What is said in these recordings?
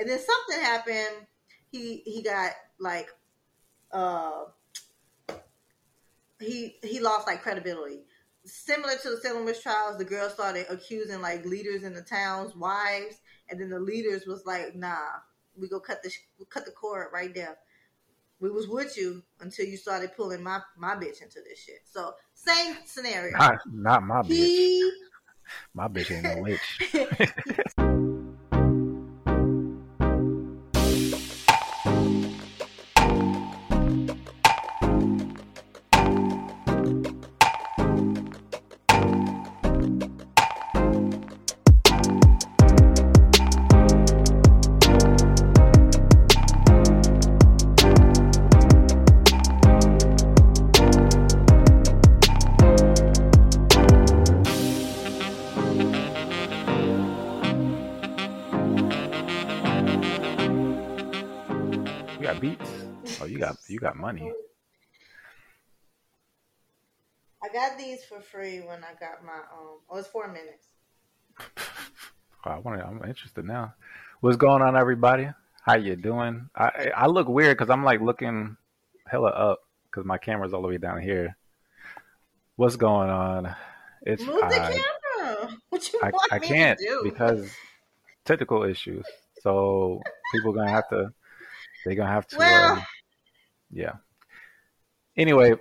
and then something happened. He he got like uh he he lost like credibility. Similar to the Salem witch trials, the girl started accusing like leaders in the town's wives, and then the leaders was like, "Nah, we go cut the we cut the cord right there. We was with you until you started pulling my my bitch into this shit." So same scenario. Not, not my bitch. He My bitch ain't no witch. you got money. I got these for free when I got my um. Oh, it's four minutes. I want to. I'm interested now. What's going on, everybody? How you doing? I I look weird because I'm like looking hella up because my camera's all the way down here. What's going on? It's Move the I, camera. What you I, want I me can't to do? because technical issues. So people gonna have to. They're gonna have to. Well- um, yeah. Anyway,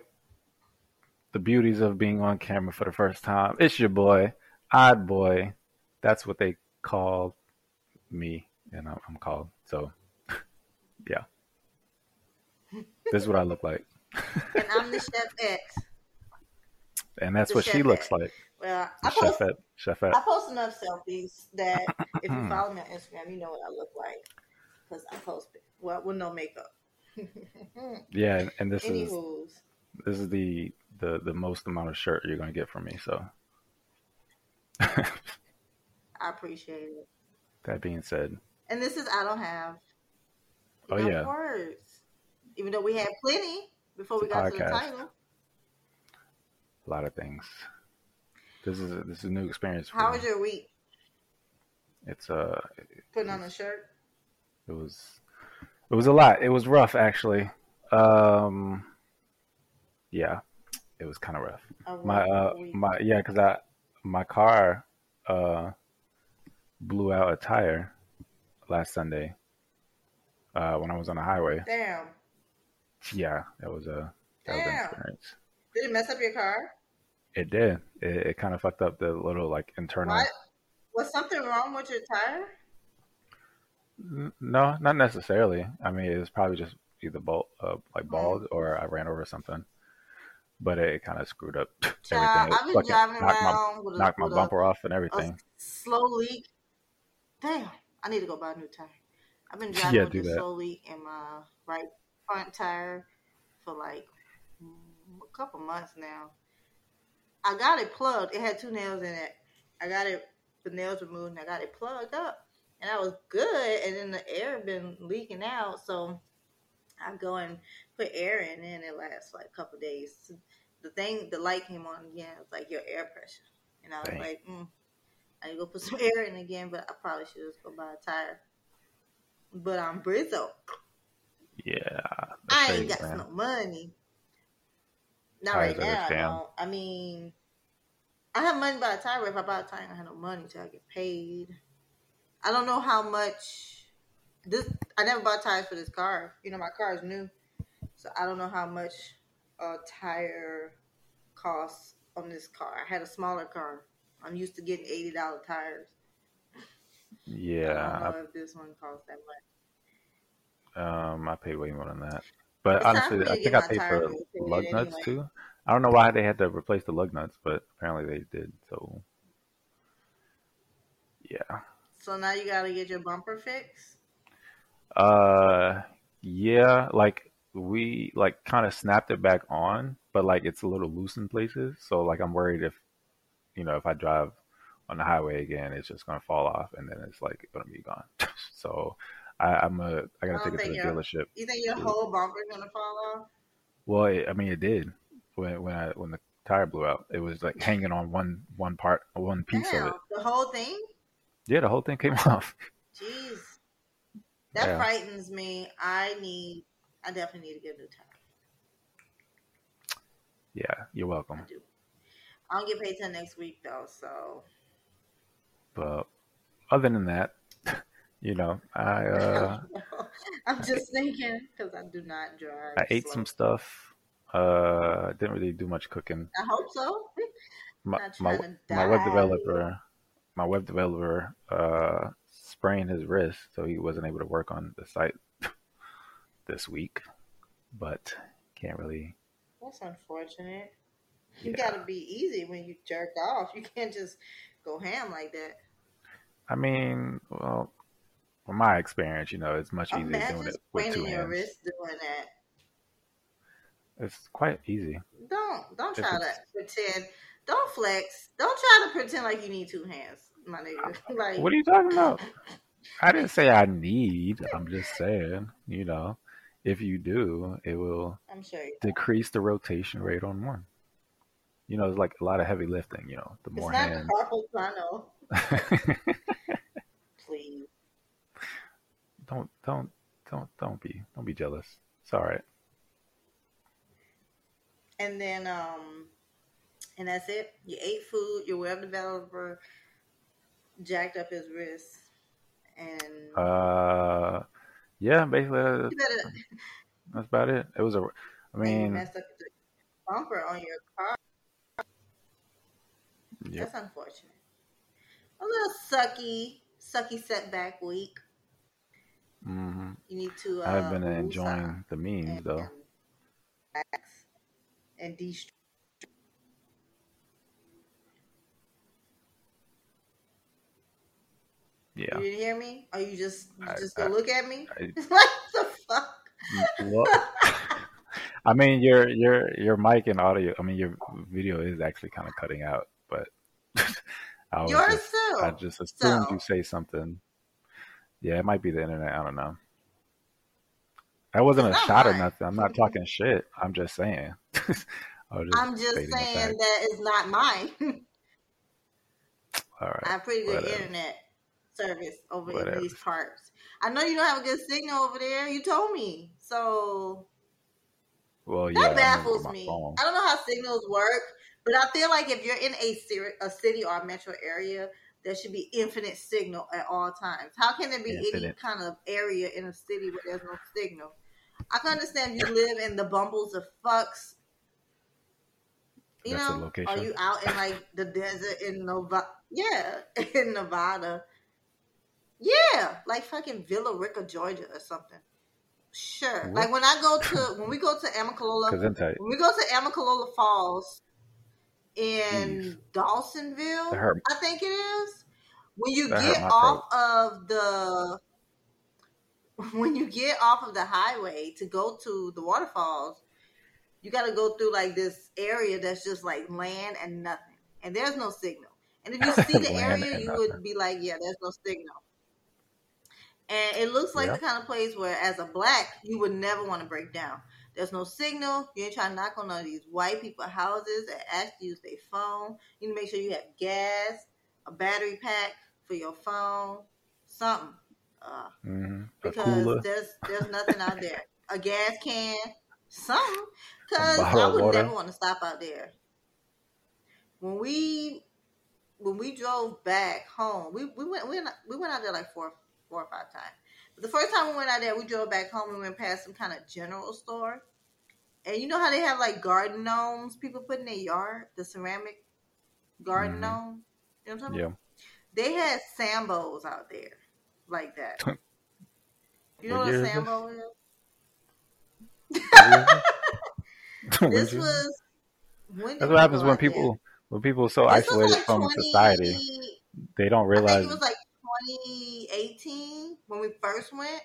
the beauties of being on camera for the first time. It's your boy, Odd Boy. That's what they call me, and I'm, I'm called. So, yeah. This is what I look like, and I'm the chef X. and that's The what she looks like. Well, I post chefette, chefette. I post enough selfies that if you follow me on Instagram, you know what I look like because I post. Well, with no makeup. Yeah, and, this is this is the the the most amount of shirt you're gonna get from me. So, I appreciate it. that being said, And this is I don't have. Oh, yeah. Words. Even though we had plenty before we got to the title. a lot of things. This is a, this is a new experience. For How me. was your week? It's uh, Putting on a shirt. it was it was a lot. It was rough actually. Um, yeah, it was kind of rough. My uh, my yeah, because I my car uh blew out a tire last Sunday uh when I was on the highway. Damn. Yeah, that was a that was an Damn. experience. Did it mess up your car? It did. It, it kind of fucked up the little like internal. What? Was something wrong with your tire? No, not necessarily. I mean, it was probably just either bald, uh, like bald, or I ran over something. But it, kind of screwed up Child, everything. I've been Fucking driving knocked my, around with a, knocked my bumper off and everything. slow leak. Damn, I need to go buy a new tire. I've been driving Yeah, with a slow leak in my right front tire for like a couple months now. I got it plugged. It had two nails in it. I got it, the nails removed, and I got it plugged up, and I was good. And then the air been leaking out, so I go and put air in, and it lasts like a couple days. The thing, the light came on again. It was like your air pressure, and I was Dang. like, mm, I need to go put some air in again, but I probably should just go buy a tire. But I'm Brizzo. Yeah, I ain't got man. no money. Not Tires right now. I don't. I mean, I have money to buy a tire. If I buy a tire, I have no money till I get paid. I don't know how much. This I never bought tires for this car. You know, my car is new, so I don't know how much a tire costs on this car. I had a smaller car. I'm used to getting eighty dollar tires. Yeah. I don't know if this one costs that much. I, um, I paid way more than that. But It's honestly, I think I paid for lug nuts anyway. too. I don't know why they had to replace the lug nuts, but apparently they did. So, yeah. So now you gotta get your bumper fixed. Uh, yeah, like we like kind of snapped it back on, but like it's a little loose in places. So like I'm worried if you know if I drive on the highway again, it's just gonna fall off and then it's like gonna be gone. so I, I'm a I gotta I take it to the dealership. You think your whole bumper's gonna fall off? Well, it, I mean it did when when I when the tire blew out. It was like hanging on one one part one piece Damn, of it. the whole thing? Yeah, the whole thing came off. Jeez. That Yeah. frightens me. I need. I definitely need to get a new tire. Yeah, you're welcome. I do. I don't get paid till next week though, so But other than that, you know, I uh, I'm just thinking because I do not drive. I ate slow. some stuff. Uh, didn't really do much cooking. I hope so. My my, my web developer, my web developer, uh, sprained his wrist, so he wasn't able to work on the site this week. But can't really. That's unfortunate. You Yeah. gotta be easy when you jerk off. You can't just go ham like that. I mean, well, from my experience, you know, it's much easier doing it with two hands. wrist doing that. It's quite easy. Don't don't try to pretend. Don't flex. Don't try to pretend like you need two hands, my nigga. Like What are you talking about? I didn't say I need. I'm just saying, you know, if you do, it will I'm sure decrease the rotation rate on one. You know, it's like a lot of heavy lifting. You know, the It's more not hands. carpal tunnel. Please. don't don't don't don't be don't be jealous. It's all right. And then um and that's it. You ate food, your web developer jacked up his wrist and Uh, yeah, basically uh, that's about it. It was a. I mean, messed up the bumper on your car. yeah, That's unfortunate. A little sucky, sucky setback week. hmm You need to. Uh, I've been enjoying the memes and, though. and relax and de Yeah. You didn't hear me? Or you just you I- just I- gonna look at me? I- what the fuck? Well, I mean, your your your mic and audio. I mean, your video is actually kind of cutting out, but I was Yours just, too. I just assumed So- you say something. Yeah, it might be the internet. I don't know. That wasn't It's a shot or nothing. I'm not talking shit. I'm just saying. I was I'm just saying that it's not mine. All right. I have pretty good internet service over Whatever. in these parts. I know you don't have a good signal over there. You told me. So Well, that yeah, baffles me. phone. I don't know how signals work, but I feel like if you're in a, a city or a metro area, there should be infinite signal at all times. How can there be any kind of area in a city where there's no signal? I can understand you live in the bumbles of fucks. You That's know, are you out in like the desert in Nevada? Yeah, in Nevada. Yeah, like fucking Villa Rica, Georgia, or something. Sure. What? Like when I go to when we go to Amicalola, when we go to Amicalola Falls in Jeez. Dawsonville, I think it is. When you That get off of the when you get off of the highway to go to the waterfalls, you got to go through like this area that's just like land and nothing, and there's no signal. And if you see the area, you nothing. would be like, "Yeah, there's no signal." And it looks like Yeah. the kind of place where, as a black, you would never want to break down. There's no signal. You ain't trying to knock on none of these white people houses and ask you to use their phone. You need to make sure you have gas, a battery pack for your phone, something. Uh, hmm because cooler. there's there's nothing out there. A gas can, something. Because I would water. never want to stop out there. When we when we drove back home, we, we went we went, we went out there like four four or five times. But the first time we went out there, we drove back home. We went past some kind of general store, and you know how they have like garden gnomes people put in their yard, the ceramic garden Mhm. gnome. You know what I'm talking Yeah. about? They had sambos out there like that. You know What what, a is sambo is? What This was when That's what happens when out there? people when people are so This isolated like from 20 society, they don't realize it was like 2018 when we first went.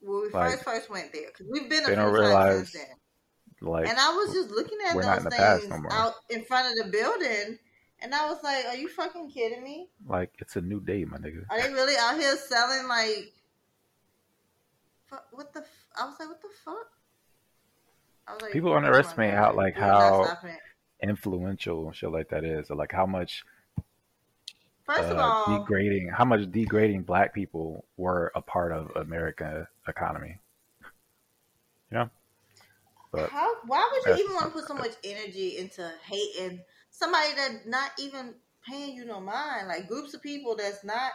When we Like, first first went there, because we've been a few times realize, since then. like and I was just looking at we're not in those things no out in front of the building, and I was like, "Are you fucking kidding me? like it's a new day, my nigga. Are they really out here selling like? What the? f- I was like, "What the fuck?" I was like, People "Oh my underestimate how- like, how- stopping it." Influential shit like that is, or like how much First of uh, all, degrading how much degrading black people were a part of American economy. You know, but how, why would you even want to put so much energy into hating somebody that not even paying you no mind? Like groups of people that's not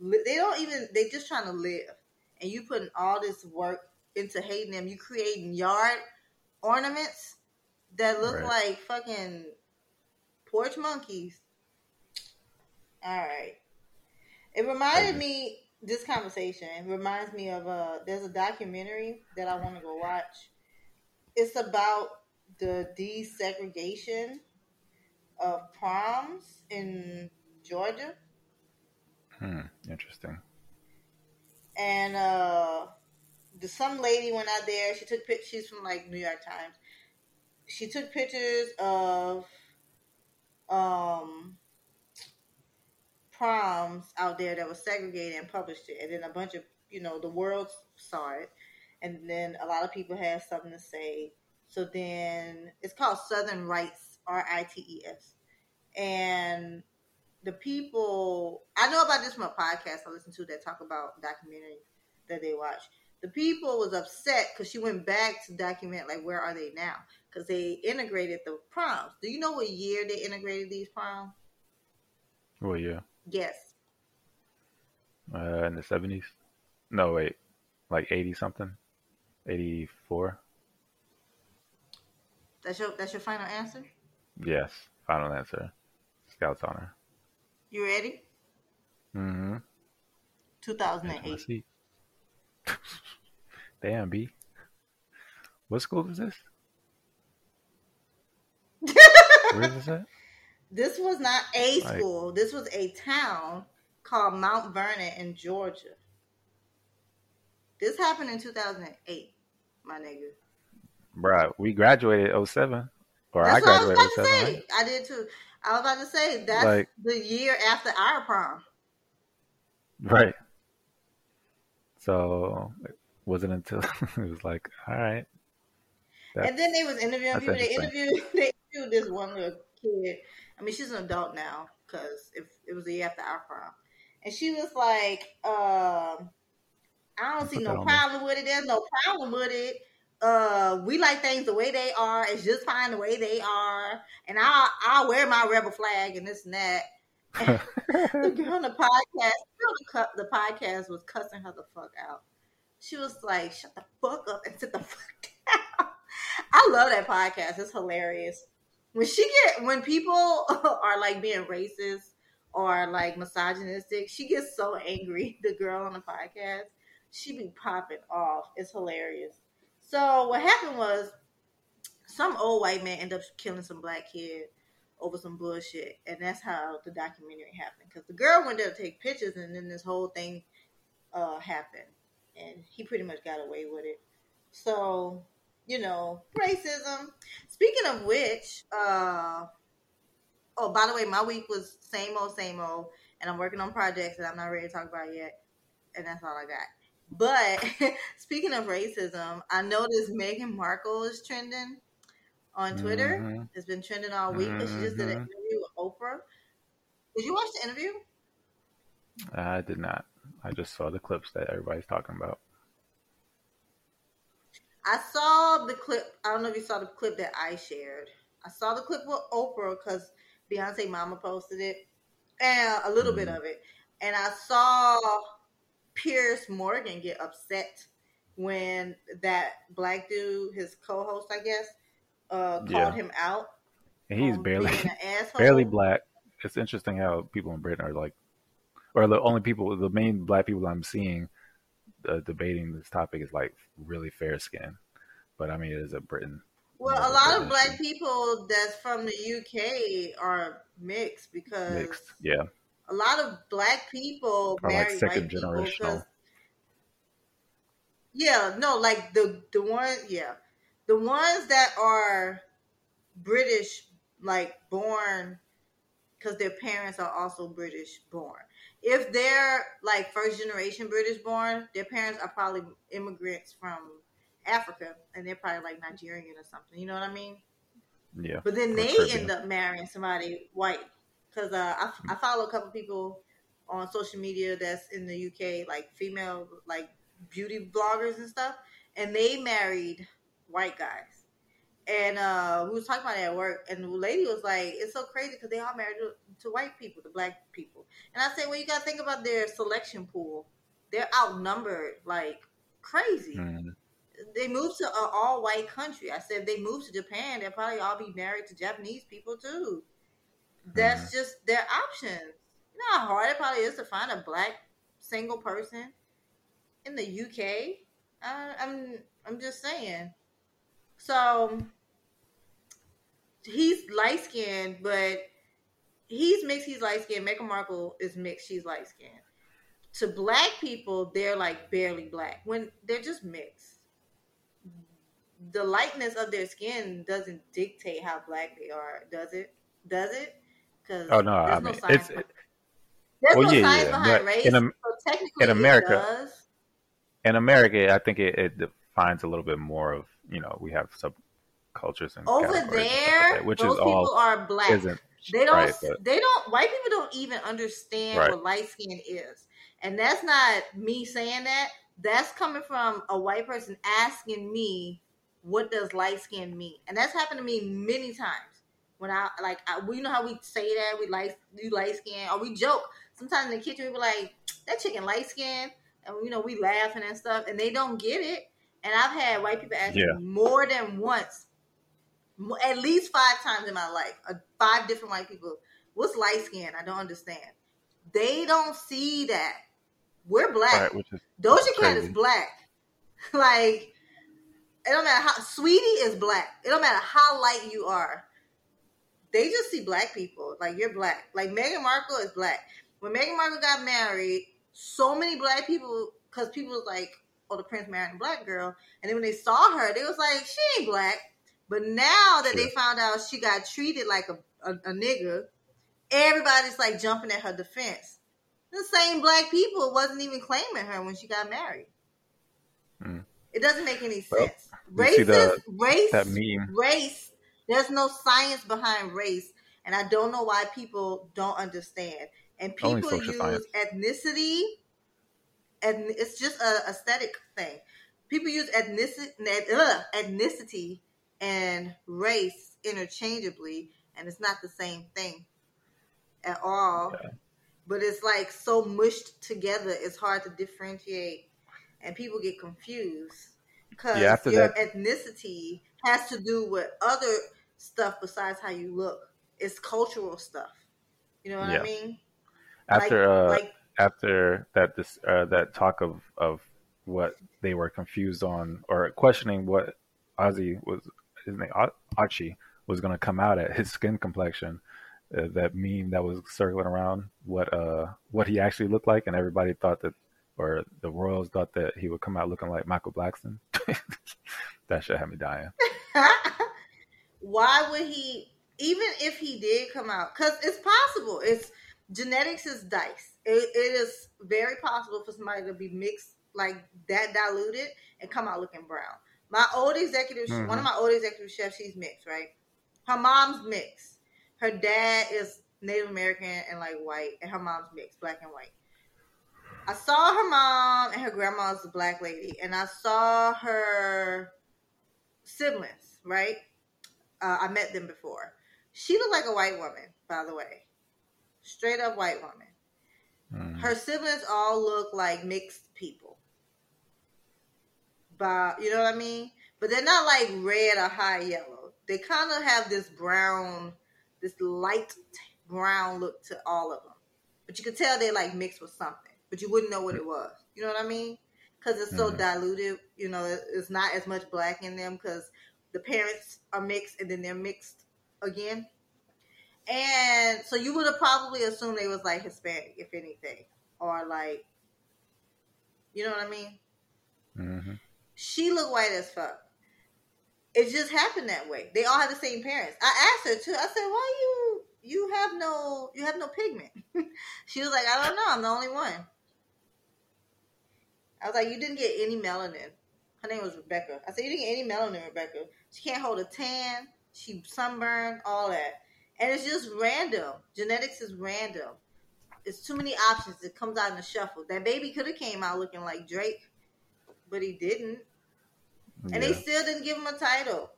they don't even, they just trying to live, and you putting all this work into hating them. You creating yard ornaments that look Right. like fucking porch monkeys. All right. It reminded me this conversation reminds me of a there's a documentary that I want to go watch. It's about the desegregation of proms in Georgia. hmm, interesting. and uh the some lady went out there she took pictures. she's from like new york times she took pictures of um proms out there that was segregated and published it and then a bunch of you know the world saw it and then a lot of people had something to say so then it's called southern rites r-i-t-e-s and the people I know about this from a podcast I listen to that talk about documentaries that they watch. The people was upset because she went back to document like where are they now because they integrated the proms. Do you know what year they integrated these proms? Well, yeah, Yes, uh, in the seventies. No, wait, like eighty something, eighty four. that's your that's your final answer. Yes, final answer. Scouts honor. You ready? Mm-hmm. Two thousand and eight. Damn, B. What school is this? Where is this at? This was not a Like- school. This was a town called Mount Vernon in Georgia. This happened in 2008, my nigga. Bruh, we graduated 07. Or That's I what I was graduated about to oh say. right? I did too. I was about to say that's Like- the year after our prom. Right. So it wasn't until it was like, all right. And then they was interviewing people. They interviewed they interviewed this one little kid. I mean, she's an adult now because if it was the year after our prom, and she was like, um, "I don't see no problem with it. There's no problem with it. Uh, we like things the way they are. It's just fine the way they are. And I I'll wear my rebel flag and this and that." the girl on the podcast, the girl on the the podcast was cussing her the fuck out. She was like, "Shut the fuck up and sit the fuck down." I love that podcast. It's hilarious. When she get when people are like being racist or like misogynistic, she gets so angry. The girl on the podcast, she be popping off. It's hilarious. So what happened was, some old white man ended up killing some black kid over some bullshit, and that's how the documentary happened. Because the girl went there to take pictures, and then this whole thing uh, happened, and he pretty much got away with it. So, you know, racism. Speaking of which, uh, oh, by the way, my week was same old, same old, and I'm working on projects that I'm not ready to talk about yet, and that's all I got. But speaking of racism, I noticed Meghan Markle is trending on Twitter. Mhm. It's been trending all week, but she just did an Mhm. interview with Oprah. Did you watch the interview? I did not. I just saw the clips that everybody's talking about. I saw the clip. I don't know if you saw the clip that I shared. I saw the clip with Oprah because Beyonce Mama posted it, and a little bit Mhm. of it. And I saw Piers Morgan get upset when that black dude, his co-host, I guess, uh, called Yeah. him out. And he's barely barely black. It's interesting how people in Britain are like, or the only people, the main black people I'm seeing uh, debating this topic is like really fair skin. But I mean, it is a Britain. Well, a lot of black people that's from the UK are mixed because mixed. Yeah, a lot of black people Or, like, second generational. yeah, no, like the the one, yeah, the ones that are British, like born, because their parents are also British born. If they're like first generation British born, their parents are probably immigrants from Africa, and they're probably like Nigerian or something. You know what I mean? yeah. But then they Caribbean. end up marrying somebody white. because uh, I, I follow a couple people on social media that's in the UK, like female like beauty bloggers and stuff, and they married white guys. And uh, we was talking about it at work, and the lady was like, "It's so crazy because they all married to, to white people, to black people." And I said, "Well, you got to think about their selection pool. They're outnumbered like crazy. Mm. They moved to an all white country. I said, if they moved to Japan, they'll probably all be married to Japanese people too. That's just their options. You know how hard it probably is to find a black single person in the UK. I, I'm I'm just saying. So he's light skinned, but he's mixed. He's light skinned. Meghan Markle is mixed. She's light skinned. To black people, they're like barely black when they're just mixed. The lightness of their skin doesn't dictate how black they are, does it? Does it? Because Oh no, I mean it's behind, there's well, no yeah, science yeah, behind race. in so technically, in America- it in America. I think it, it defines a little bit more of you know we have subcultures and over and like there, that, which those is people all are black. They don't. right, but They don't. White people don't even understand Right. what light skin is, and that's not me saying that. That's coming from a white person asking me, "What does light skin mean?" And that's happened to me many times. When I like, I, we know how we say that we like you light skin, or we joke. Sometimes in the kitchen, we be like, "That chicken light skin," and you know we laughing and stuff, and they don't get it. And I've had white people ask Yeah. me more than once, at least five times in my life, uh, five different white people. What's light skin? I don't understand. They don't see that. We're black. right, is Doja Cat is black. like it don't matter how Saweetie is black. It don't matter how light you are. They just see black people. Like you're black. Like Meghan Markle is black. When Meghan Markle got married, so many black people, because people was like, "Oh, the prince married a black girl," and then when they saw her, they was like, "She ain't black." But now that they found out she got treated like a, a, a nigga, everybody's like jumping at her defense. The same black people wasn't even claiming her when she got married. Mm. It doesn't make any sense. you Race the- race. that meme. Race. There's no science behind race, and I don't know why people don't understand. And people use science. ethnicity, and it's just a aesthetic thing. People use ethnicity, ugh, ethnicity and race interchangeably, and it's not the same thing at all. Yeah. But it's like so mushed together, it's hard to differentiate, and people get confused because Yeah, your that- ethnicity has to do with other stuff besides how you look. It's cultural stuff. You know what I mean? after uh, like after that this uh, that talk of of what they were confused on or questioning what Ozzy was his name Ar- Archie was going to come out at his skin complexion uh, that meme that was circling around what uh what he actually looked like and everybody thought that or the royals thought that he would come out looking like Michael Blackson. That should have me dying. Why would he even if he did come out because it's possible it's genetics is dice it, it is very possible for somebody to be mixed like that diluted and come out looking brown my old executive one of Mhm. my old executive chefs she's mixed right her mom's mixed her dad is native american and like white and her mom's mixed black and white i saw her mom and her grandma's a black lady and i saw her siblings right uh, I met them before. She looked like a white woman, by the way. Straight up white woman. Mm. Her siblings all look like mixed people. But you know what I mean? But they're not like red or high yellow. They kind of have this brown, this light brown look to all of them. But you could tell they're like mixed with something. But you wouldn't know what it was. You know what I mean? Because it's so Mhm. diluted. You know, it's not as much black in them because the parents are mixed and then they're mixed again. And so you would have probably assumed they was like Hispanic, if anything, or like, you know what I mean? hmm She looked white as fuck. It just happened that way. They all have the same parents. I asked her too. I said, "Why you you have no you have no pigment?" she was like, "I don't know. I'm the only one." I was like, "You didn't get any melanin." Her name was Rebecca. I said, "You didn't get any melanin, Rebecca. She can't hold a tan. She sunburned, all that." And it's just random. Genetics is random. It's too many options. It comes out in a shuffle. That baby could have came out looking like Drake, but he didn't, and they still didn't give him a title.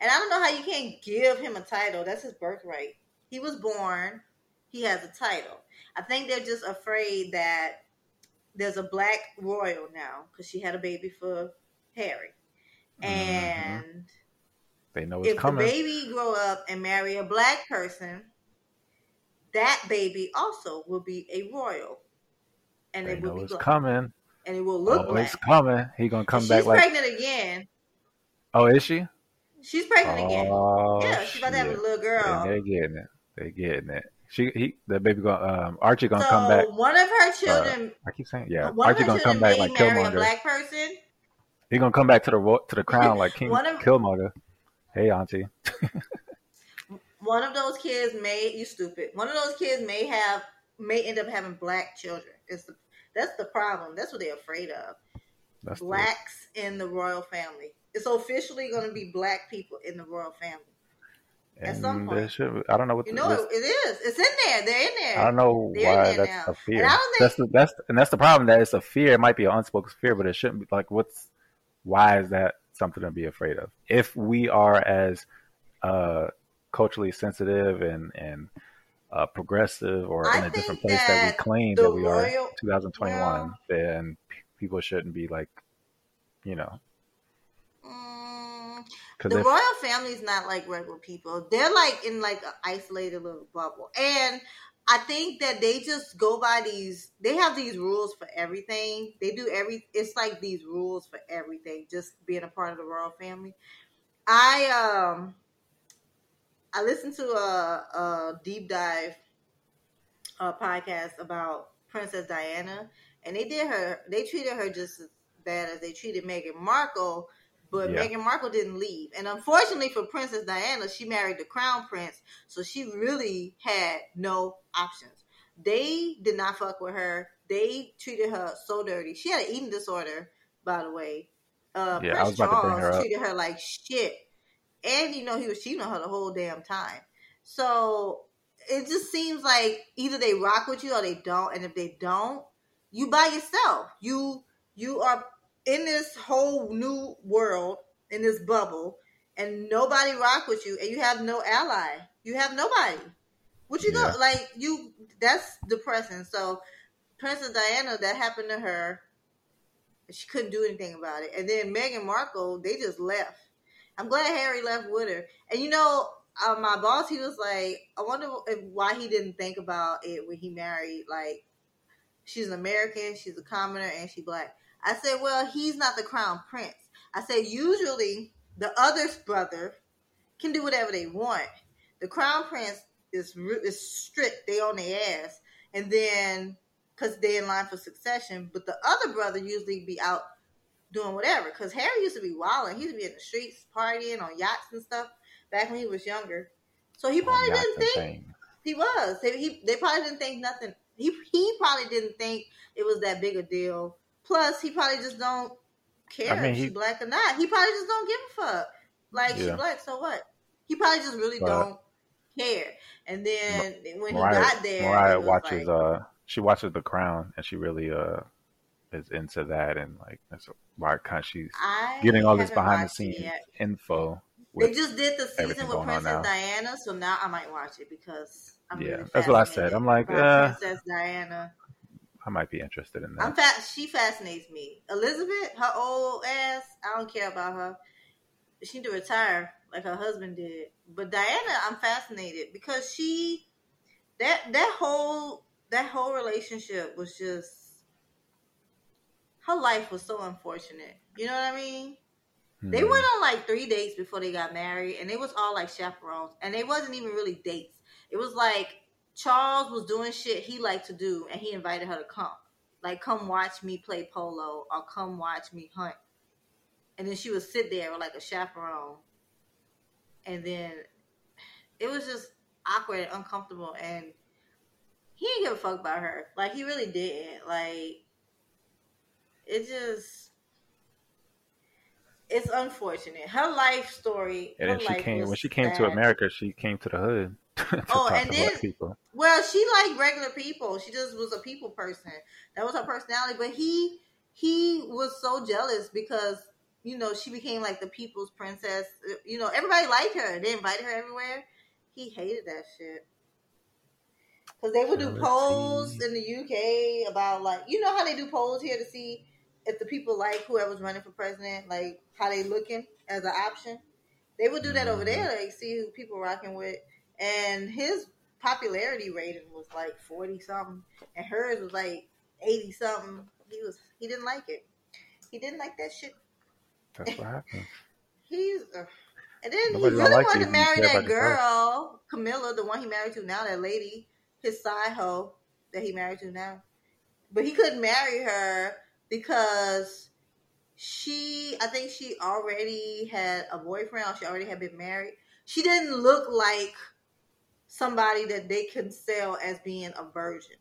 And I don't know how you can't give him a title. That's his birthright. He was born. He has a title. I think they're just afraid that there's a black royal now because she had a baby for Harry. Mhm. And They know it's if coming. the baby grow up and marry a black person, that baby also will be a royal, and they it will know be it's black, coming. and it will look oh, black. it's coming. He gonna come She's back like. pregnant again. Oh, is she? She's pregnant again. Oh, Yeah, she's about to have a little girl. And they're getting it. They're getting it. She, he, the baby gonna, um, Archie gonna so come back. one of her children, I keep saying, yeah, Archie gonna come back like marry a Killmonger. black person. He gonna come back to the to the crown like King One of- Killmonger. Hey, Auntie. One of those kids may you stupid. One of those kids may have may end up having black children. It's the that's the problem. That's what they're afraid of. That's the, Blacks in the royal family. It's officially going to be black people in the royal family. at some point. should, I don't know what You the, know, this- it, is. It's in there. They're in there. I don't know They're why that's now. a fear. And don't that's the that's and that's the problem. That it's a fear. It might be an unspoken fear, but it shouldn't be. Like, what's why is that something to be afraid of? If we are as uh, culturally sensitive and and uh, progressive or I in a different place that, we claim that we are, 2021, well- then people shouldn't be like, you know, Mm, the if royal family is not like regular people. They're like in like an isolated little bubble. And I think that they just go by these they have these rules for everything. They do every it's like these rules for everything, just being a part of the royal family. I um I listened to a, a deep dive uh, podcast about Princess Diana, and they did her. They treated her just as bad as they treated Meghan Markle, but Yeah. Meghan Markle didn't leave. And unfortunately for Princess Diana, she married the Crown Prince, so she really had no options. They did not fuck with her. They treated her so dirty. She had an eating disorder, by the way. Uh, Yeah, I was Prince about to bring her Charles up. treated her like shit, and you know he was cheating on her the whole damn time. So it just seems like either they rock with you or they don't, and if they don't, you by yourself. You you are in this whole new world in this bubble, and nobody rock with you, and you have no ally. You have nobody. What you Yeah. go like you? That's depressing. So Princess Diana, that happened to her. She couldn't do anything about it. And then Meghan Markle, they just left. I'm glad Harry left with her. And you know, uh, my boss, he was like, I wonder if, why he didn't think about it when he married. Like, she's an American, she's a commoner, and she black. I said, well, he's not the crown prince. I said, usually the other brother can do whatever they want. The crown prince is is strict; they on their ass, and then because they're in line for succession. But the other brother usually be out doing whatever. Because Harry used to be wilding; he used to be in the streets partying on yachts and stuff back when he was younger. So he probably didn't think things. he was. They, he, they probably didn't think nothing. He he probably didn't think it was that big a deal. Plus, he probably just don't care I mean, if he- she black or not. He probably just don't give a fuck. Like she Yeah. black, so what? He probably just really But- don't care. And then when he got there, Mariah watches like, uh she watches The Crown and she really uh is into that and like that's why kind of she's I getting all this behind the scenes info. They just did the season with Princess. Diana, so now I might watch it because I'm Yeah, really that's what I said. I'm like, uh, Princess Diana. I might be interested in that. I'm that. fa- she fascinates me. Elizabeth, her old ass, I don't care about her. She need to retire like her husband did. But Diana, I'm fascinated because she that that whole that whole relationship was just her life was so unfortunate. You know what I mean? They Mhm. went on like three dates before they got married, and it was all like chaperones, and they wasn't even really dates. It was like Charles was doing shit he liked to do, and he invited her to come, like come watch me play polo or come watch me hunt, and then she would sit there with like a chaperone, and then it was just awkward and uncomfortable, and he didn't give a fuck about her, like he really didn't, like it just it's unfortunate. Her life story. And then she came when she came to. America. She came to the hood to Oh, and then- people. Well, she liked regular people. She just was a people person. That was her personality. But he he was so jealous because you know she became like the people's princess. You know everybody liked her. They invited her everywhere. He hated that shit because they would do polls in the UK about like you know how they do polls here to see if the people like whoever's running for president, like how they looking as an option. They would do that over Mm-hmm. there, like see who people rocking with, and his popularity rating was like forty something, and hers was like eighty something. He was he didn't like it. He didn't like that shit. That's what happens. He's uh, and then Nobody he really like wanted to marry that girl, Camilla, the one he married to now, that lady, his side hoe that he married to now. But he couldn't marry her because she, I think she already had a boyfriend or she already had been married. She didn't look like somebody that they can sell as being a virgin.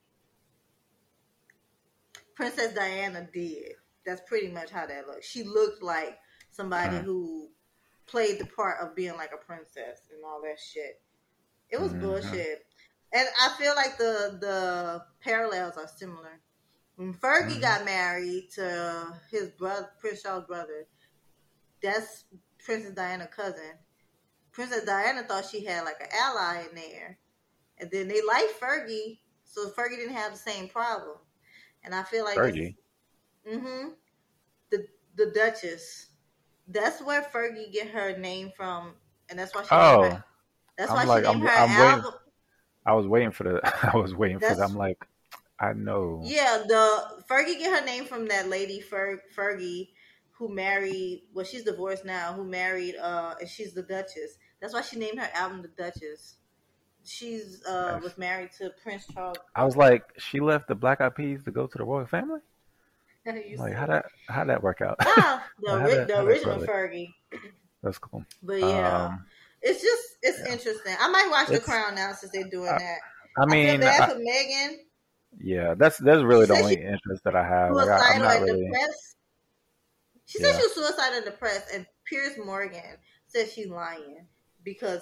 Princess Diana did. That's pretty much how that looked. She looked like somebody Hmm. who played the part of being like a princess and all that shit. It was Mhm. bullshit. And I feel like the the parallels are similar. When Fergie Mhm. got married to his brother, Prince Charles' brother, that's Princess Diana's cousin. Princess Diana thought she had like an ally in there, and then they liked Fergie, so Fergie didn't have the same problem. And I feel like Fergie. Mm-hmm. The the Duchess. That's where Fergie get her name from, and that's why she. Oh. her, that's I'm why like- she named I'm- her I'm waiting- album. I was waiting for the. I was waiting for That's- that. I'm like, I know. Yeah, the Fergie get her name from that lady Fer, Fergie who married. Well, she's divorced now. Who married? Uh, and she's the Duchess. That's why she named her album the Duchess. She's uh Nice. was married to Prince Charles. I was like, she left the Black Eyed Peas to go to the royal family. Like, how that how that work out? Ah, the, that- the original? Fergie. That's cool. But yeah, Um, it's just it's yeah. interesting. I might watch The Crown now since they're doing I- that. I I feel mean, bad I- for Meghan. yeah, that's that's really She the only she interest that I have. Like, I, I'm not really. depressed. She Yeah. said she was suicidal and depressed, and Piers Morgan said she's lying because.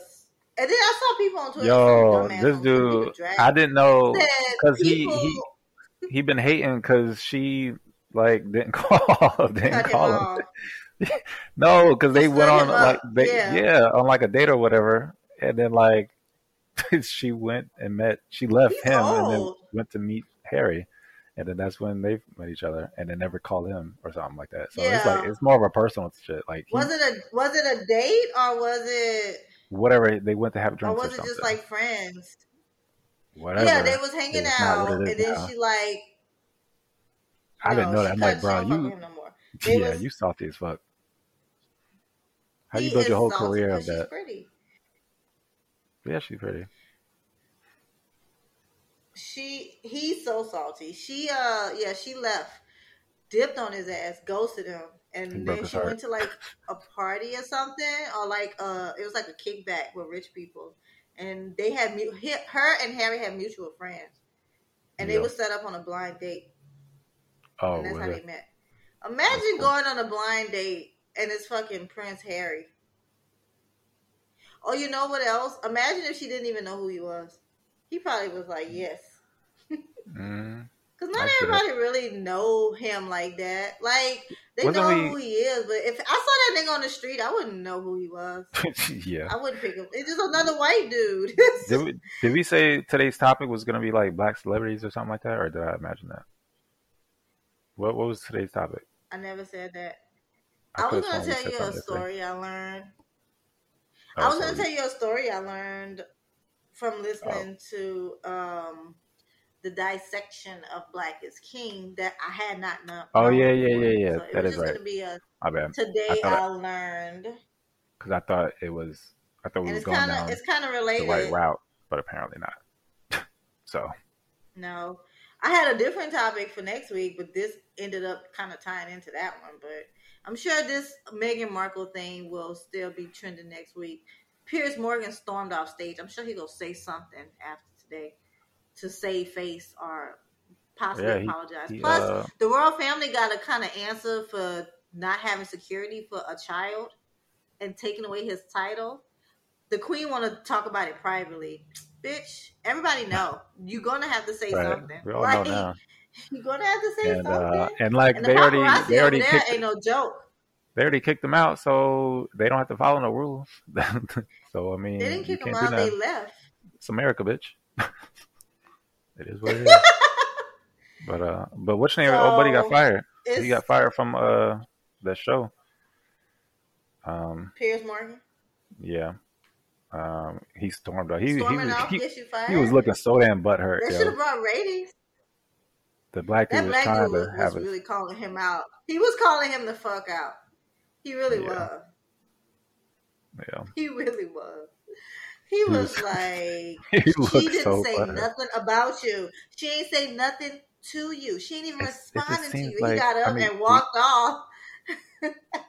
And then I saw people on Twitter. Yo, this dude, I didn't know because he he he been hating because she like didn't call didn't cut call him. off. No, because they Just went on like they Yeah. yeah. on like a date or whatever, and then like she went and met she left He's him and then went to meet Harry, and then that's when they met each other, and then never called him or something like that. So it's like it's more of a personal shit. Like he, Was it a was it a date or was it whatever they went to have or drinks or, was it something. just like friends? whatever. Yeah, they was hanging out, and is then she like. I didn't know that. I'm like, bro, you no yeah, was- you salty as fuck. How you build your whole career of that? pretty. Yeah, she's pretty. She he's so salty. She uh yeah, she left, dipped on his ass, ghosted him, and broke then she heart. went to like a party or something, or like uh it was like a kickback with rich people, and they had her and Harry had mutual friends, and they were set up on a blind date, Oh, and that's how they met. Imagine cool. going on a blind date and it's fucking Prince Harry. Oh, you know what else? Imagine if she didn't even know who he was. He probably was like, yes. Mm. Because not I see that. everybody really know him like that. Like they Wasn't know we- who he is, but if I saw that nigga on the street, I wouldn't know who he was. yeah. I wouldn't pick him. It's just another white dude. Did we, did we say today's topic was going to be like black celebrities or something like that, or did I imagine that? What What was today's topic? I never said that. I, was gonna tell you a story I learned. Oh, I was so gonna tell you a story I learned from listening to um, the dissection of Black is King that I had not known. Oh, yeah, yeah, yeah, yeah. So That is right. gonna be a My bad. today I I, learned, Because I thought it was. I thought we was going kind down it's kind of the related. right route, but apparently not. so No, I had a different topic for next week, but this ended up kind of tying into that one. But I'm sure this Meghan Markle thing will still be trending next week. Piers Morgan stormed off stage. I'm sure he gonna say something after today to save face or possibly yeah, he, apologize. he, Plus, uh, the royal family got a kind of answer for not having security for a child and taking away his title. the queen want to talk about it privately. Bitch, everybody know you're gonna have to say Right. something. We all right? know now. You're gonna have to say And something. uh, and like and the they already they already kicked ain't no joke. they already kicked them out, so they don't have to follow no rules. so I mean, They didn't kick them out. They left. It's America, bitch. it is what it is. but uh, but what's name? oh, buddy got fired. He got fired from uh that show. Um, Piers Morgan yeah. Um, he stormed out. He he was off. he, Gets you fired. he was looking so damn butthurt. That should have brought ratings. The black dude That was trying dude to was have a really calling him out. He was calling him the fuck out. He really Yeah. was. yeah. He really was. He He was was- like, He she didn't so say butthurt. nothing about you. She ain't say nothing to you. She ain't even It's- responding to you. he like- got I up mean, and walked off.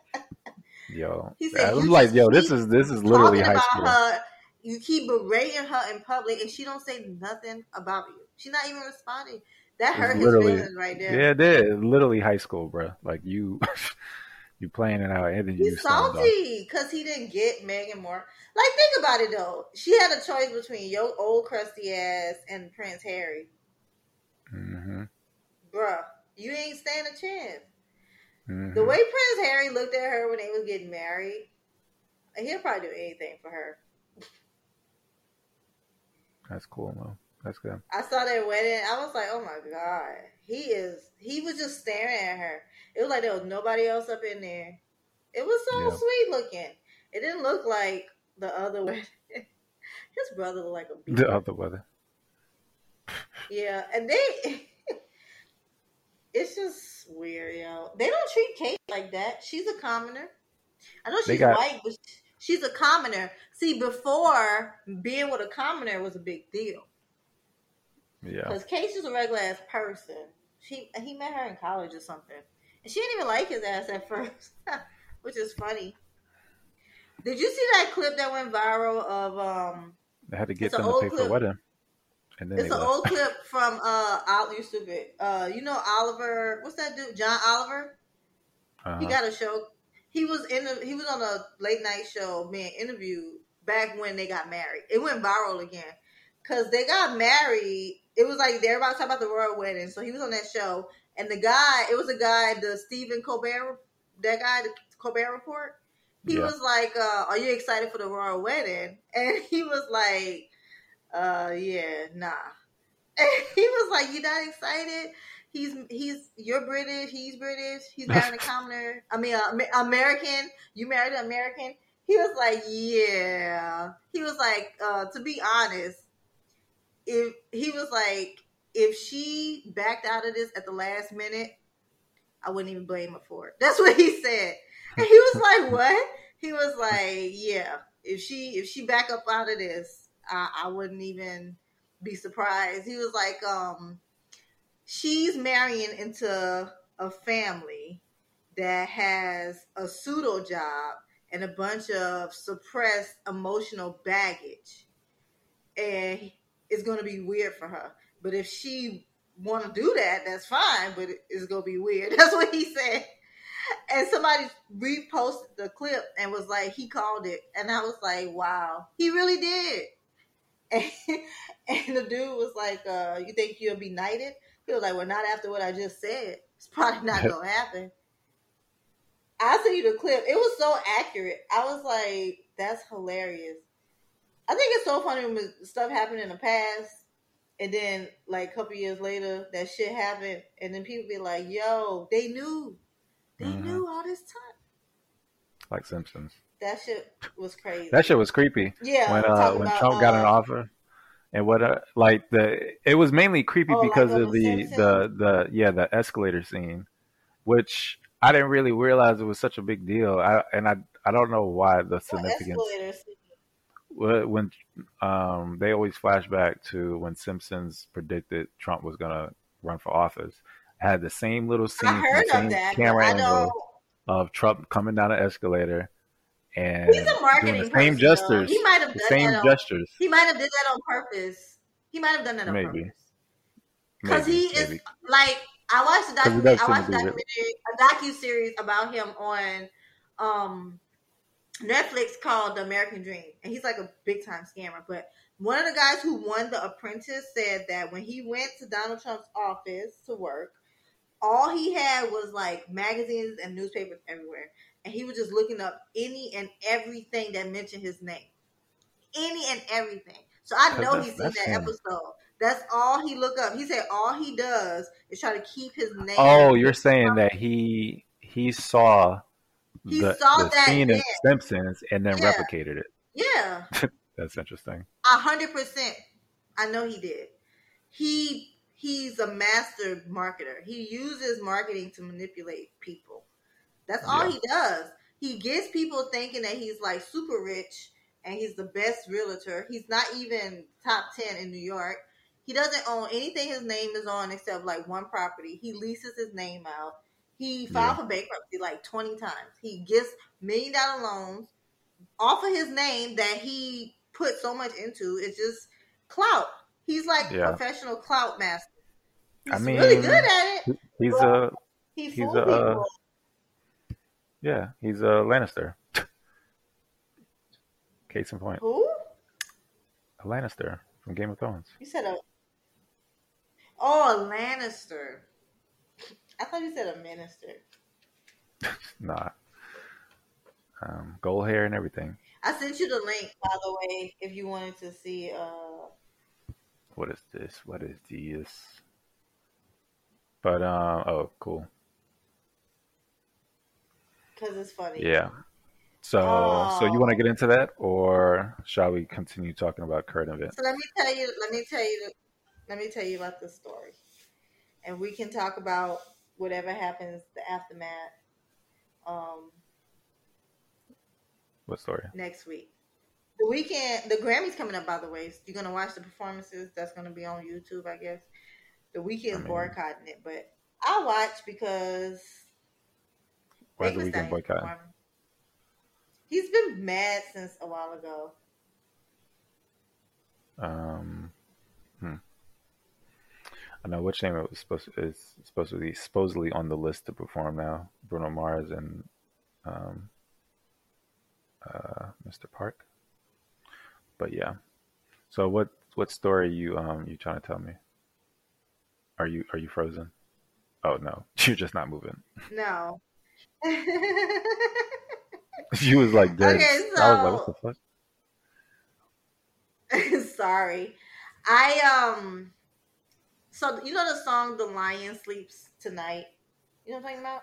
Yo, He said, I'm "You like, yo, this is this is literally high school. her, you keep berating her in public, and she don't say nothing about you. She's not even responding. That It's hurt his literally- feelings right there. Yeah, it did. Literally high school, bro. Like you, you playing it out, and then you He's salty because he didn't get Meghan Moore. Like, think about it though. She had a choice between your old crusty ass and Prince Harry. hmm Bruh, you ain't stand a chance. Hmm The way Prince Harry looked at her when they was getting married, he'll probably do anything for her. That's cool, though. That's good. I saw their wedding. I was like, oh my god, he is. He was just staring at her. It was like there was nobody else up in there. It was so Yeah. sweet looking. It didn't look like the other wedding. His brother looked like a beast. The other weather. Yeah, and they. it's just weird, yo. They don't treat Kate like that. She's a commoner. I know she's got- white, but she's a commoner. See, before being with a commoner was a big deal Yeah. because Kate's just a regular ass person. She he met her in college or something, and she didn't even like his ass at first, which is funny. Did you see that clip that went viral of um? They had to get them to pay for clip. the wedding, and then It's an old clip from uh, you stupid. Uh, you know Oliver? What's that dude? John Oliver. Uh-huh. He got a show. He was in the. He was on a late night show being interviewed back when they got married. It went viral again because they got married. It was like they're about to talk about the royal wedding, so he was on that show. And the guy, it was a guy, the Stephen Colbert, that guy, the Colbert Report. He Yeah. was like, uh, "Are you excited for the royal wedding?" And he was like, "Uh, yeah, nah." And he was like, "You not excited?" He's he's you're British. He's British. He's married a commoner. I mean, uh, American. You married an American. He was like, "Yeah." He was like, uh, "To be honest, if he was like, if she backed out of this at the last minute, I wouldn't even blame her for it." That's what he said. And he was like, "What?" He was like, "Yeah, if she if she back up out of this, I, I wouldn't even be surprised." He was like, "Um, she's marrying into a family that has a pseudo job and a bunch of suppressed emotional baggage, and it's going to be weird for her. But if she want to do that, that's fine. But it's going to be weird." That's what he said and somebody reposted the clip and was like, he called it, and I was like, wow, he really did. And, and the dude was like, uh, you think you'll be knighted? He was like, well, not after what I just said. It's probably not gonna happen. I sent you the clip. It was so accurate. I was like, that's hilarious. I think it's so funny when stuff happened in the past, and then like a couple years later, that shit happened, and then people be like, yo, they knew. They Mhm. knew all this time. like Simpsons. That shit was crazy. That shit was creepy yeah, when uh, when about, Trump got an uh, offer, and what uh, like the it was mainly creepy Oh, because on of The the the the yeah the escalator scene, which I didn't really realize it was such a big deal. I and I I don't know why the significance escalator scene? When um they always flash back to when Simpsons predicted Trump was gonna run for office. Had the same little scene, the same that. camera angle of Trump coming down the escalator and he's a marketing the person. same though. gestures, He might have the done same that. On, gestures. he might have did that on purpose. He might have done that on Maybe. purpose. Because Maybe, he is like I watched he documentary. I watched a documentary, a docu series about him on um Netflix called The American Dream, and he's like a big time scammer. But one of the guys who won The Apprentice said that when he went to Donald Trump's office to work, all he had was like magazines and newspapers everywhere, and he was just looking up any and everything that mentioned his name, any and everything. So I know he's seen that episode. That's all he look up. He said all he does is try to keep his name. Oh, you're saying that he he saw he the, saw the that scene in Simpsons and then yeah. replicated it. Yeah, that's interesting. A hundred percent. I know he did. He he's a master marketer. He uses marketing to manipulate people. That's all yeah. he does. He gets people thinking that he's like super rich and he's the best realtor. He's not even top 10 in New York. He doesn't own anything his name is on except like one property. He leases his name out. He filed yeah. for bankruptcy like 20 times. He gets million dollar loans off of his name that he put so much into. It's just clout. He's like yeah. professional clout master. He's I mean, really good at it. He's a he he's a uh, yeah, he's a Lannister. Case in point. Who? A Lannister from Game of Thrones. You said a Oh, a Lannister. I thought you said a minister. nah. Um, gold hair and everything. I sent you the link, by the way, if you wanted to see. Uh... What is this? What is this? But uh, oh, cool. Because it's funny. Yeah. So, oh. so you want to get into that, or shall we continue talking about current events? So let me tell you. Let me tell you. Let me tell you about the story, and we can talk about whatever happens, the aftermath. Um, what story? Next week. The weekend, the Grammys coming up. By the way, you're gonna watch the performances. That's gonna be on YouTube, I guess. The Weeknd's I mean, boycotting it, but I watch because. Why the Weeknd boycotting? He's been mad since a while ago. Um, hmm. I know which name it was supposed to, is supposed to be supposedly on the list to perform now. Bruno Mars and um, uh, Mr. Park. But yeah. So what what story you um you trying to tell me? Are you are you frozen? Oh no, you're just not moving. No. She was like dead. Okay, so I was like, what the fuck? Sorry. I um so you know the song "The Lion Sleeps Tonight." You know what I'm talking about?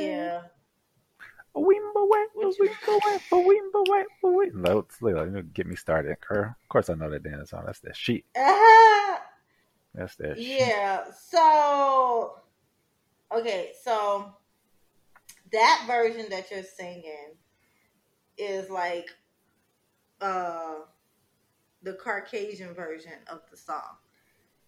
Yeah. Let's get me started. Of course, I know that dance song. That's that sheet. That's that. Yeah. So, okay. So that version that you're singing is like uh, the Caucasian version of the song.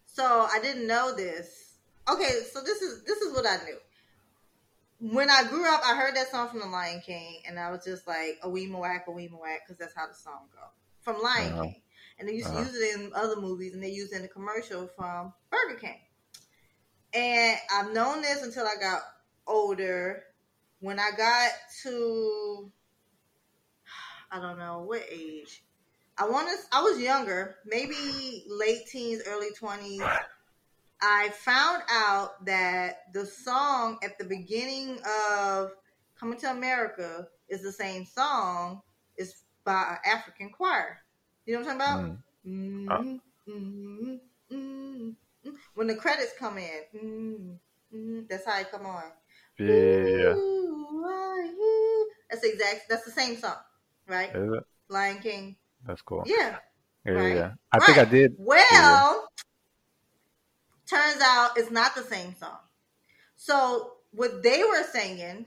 So I didn't know this. Okay, so this is this is what I knew. When I grew up, I heard that song from The Lion King, and I was just like, "A wee whack, a wee whack," because that's how the song goes from Lion uh-huh. King. And they used uh-huh. to use it in other movies, and they used it in the commercial from Burger King. And I've known this until I got older. When I got to I don't know what age. I want to. I was younger, maybe late teens, early twenties. I found out that the song at the beginning of "Coming to America" is the same song. It's by an African choir. You know what I'm talking about? Mm. Mm-hmm. When the credits come in, that's how it come on. Yeah. That's exact. That's the same song right? Is it? Lion King. That's cool. Yeah. Yeah, right. yeah. I right. think I did. Well, yeah. turns out it's not the same song. So what they were singing,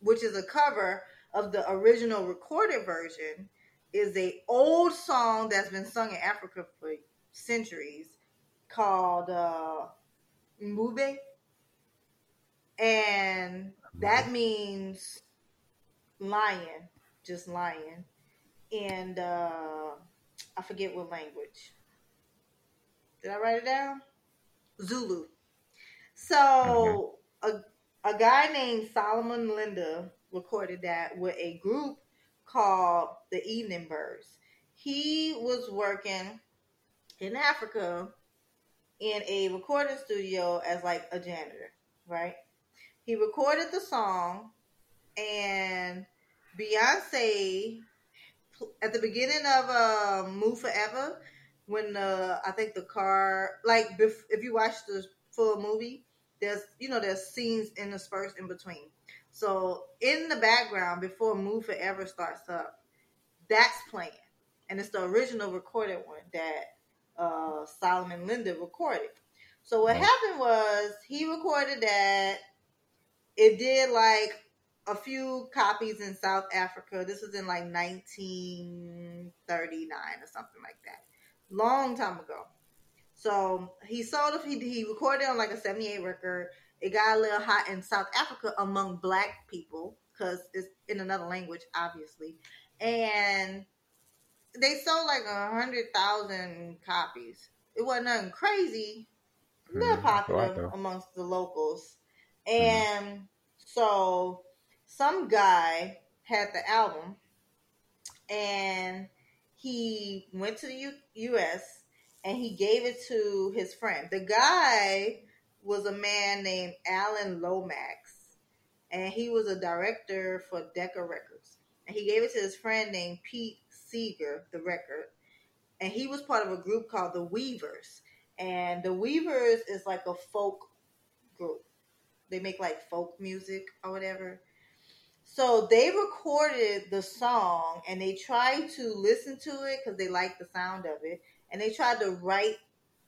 which is a cover of the original recorded version, is a old song that's been sung in Africa for centuries called uh, Mbube. And that means lion just lion. And uh, I forget what language. Did I write it down? Zulu. So a a guy named Solomon Linda recorded that with a group called the Evening Birds. He was working in Africa in a recording studio as like a janitor, right? He recorded the song and Beyonce at the beginning of uh, Move Forever when the I think the car like if you watch the full movie there's you know there's scenes interspersed in between. So in the background before Move Forever starts up, that's playing, and it's the original recorded one that uh, Solomon Linda recorded. So what happened was he recorded that. It did like a few copies in South Africa. This was in like 1939 or something like that. Long time ago. So he sold it. He, he recorded on like a 78 record. It got a little hot in South Africa among black people because it's in another language, obviously. And they sold like a hundred thousand copies. It wasn't nothing crazy, a little mm, popular amongst the locals. Mm-hmm. And mm. so some guy had the album and he went to the U- US and he gave it to his friend. The guy was a man named Alan Lomax, and he was a director for Decca Records. And he gave it to his friend named Pete Seeger, the record. And he was part of a group called the Weavers. And the Weavers is like a folk group. They make like folk music or whatever. So they recorded the song and they tried to listen to it because they liked the sound of it and they tried to write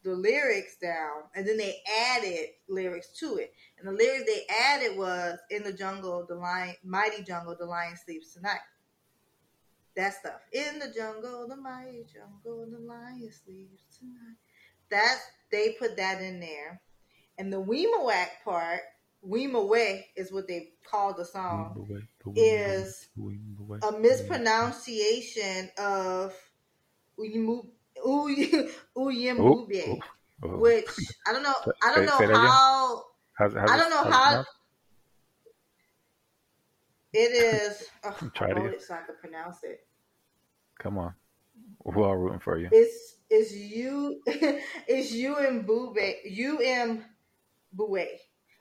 the lyrics down and then they added lyrics to it. And the lyrics they added was in the jungle, the lion mighty jungle, the lion sleeps tonight. That stuff. In the jungle, the mighty jungle, the lion sleeps tonight. That they put that in there. And the Weemawak part, Wimoweh is what they call the song, is a mispronunciation of Uyimu Uyembube, oh, oh, oh. which I don't know. I don't know how. How's, how's I don't know how. It is. Oh, Try I it. so I can pronounce it. Come on, we're all rooting for you. It's it's you. it's you and Bube. You and Bue.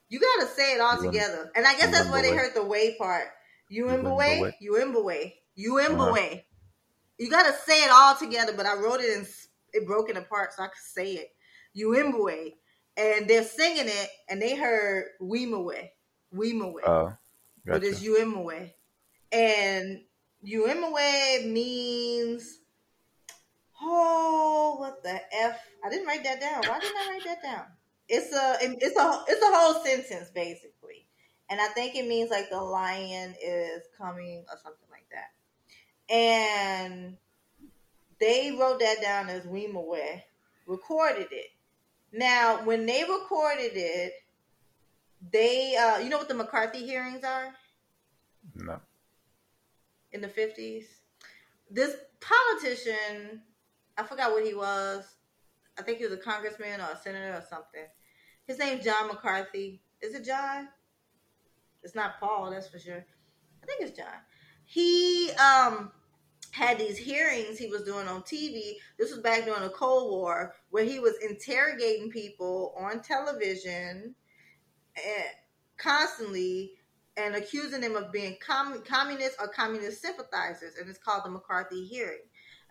You gotta say it all together. And I guess that's why they heard the way part. You and Bue. You and Bue. You and Bue. You gotta say it all together, but I wrote it in it broken apart so I could say it. Uimbwe. And they're singing it and they heard Wimoweh. Wimoweh. Oh. Gotcha. But it's Uimbwe. And Uimbwe means oh what the F I didn't write that down. Why didn't I write that down? It's a it's a it's a whole sentence basically. And I think it means like the lion is coming or something and they wrote that down as Wimoweh, recorded it. Now, when they recorded it, they, uh, you know what the McCarthy hearings are? No. In the 50s? This politician, I forgot what he was. I think he was a congressman or a senator or something. His name's John McCarthy. Is it John? It's not Paul, that's for sure. I think it's John he um had these hearings he was doing on TV. This was back during the Cold War, where he was interrogating people on television and constantly and accusing them of being com- communist or communist sympathizers, and it's called the McCarthy hearing.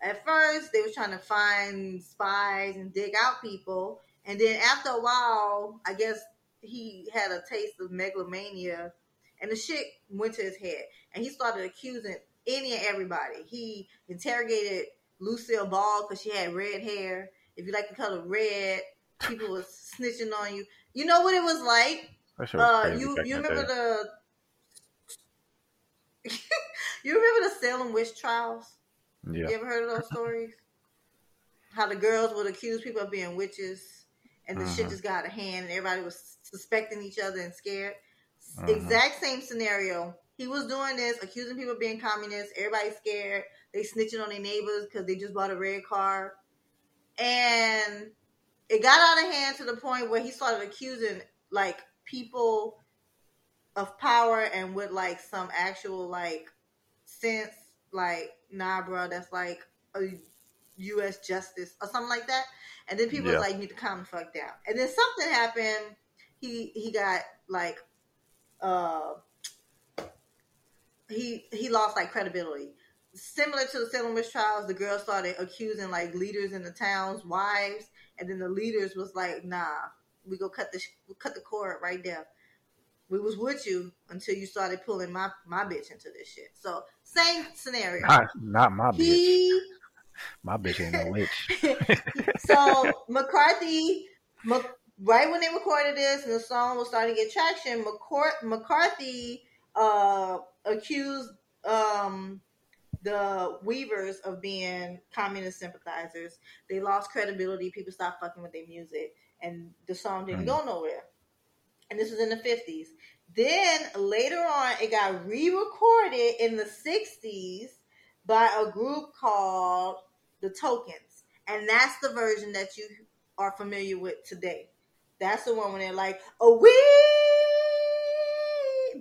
At first, they were trying to find spies and dig out people, and then after a while, I guess he had a taste of megalomania and the shit went to his head, and he started accusing any and everybody. He interrogated Lucille Ball because she had red hair. If you like the color red, people was snitching on you. You know what it was like? Uh, you you remember the you remember the Salem witch trials? Yeah. You ever heard of those stories? How the girls would accuse people of being witches, and the shit mm-hmm. just got out of hand, and everybody was suspecting each other and scared. Uh-huh. Exact same scenario. He was doing this, accusing people of being communists. Everybody's scared. They snitching on their neighbors because they just bought a red car. And it got out of hand to the point where he started accusing like people of power and with like some actual like sense, like nah, bro, that's like a U.S. justice or something like that. And then people Yeah. like need to calm the fuck down. And then something happened. He he got like uh he he lost like credibility. Similar to the Salem witch trials, the girl started accusing like leaders in the towns, wives, and then the leaders was like, "Nah, we go cut the we cut the cord right there. We was with you until you started pulling my my bitch into this shit." So same scenario. Not, not my bitch. My bitch ain't no witch. so McCarthy, Mc- right when they recorded this and the song was starting to get traction, McCor- McCarthy uh, accused um, the Weavers of being communist sympathizers. They lost credibility. People stopped fucking with their music, and the song didn't Mm. go nowhere. And this was in the fifties. Then later on, it got re-recorded in the sixties by a group called the Tokens, and that's the version that you are familiar with today. That's the one when they're like, "Oh we,"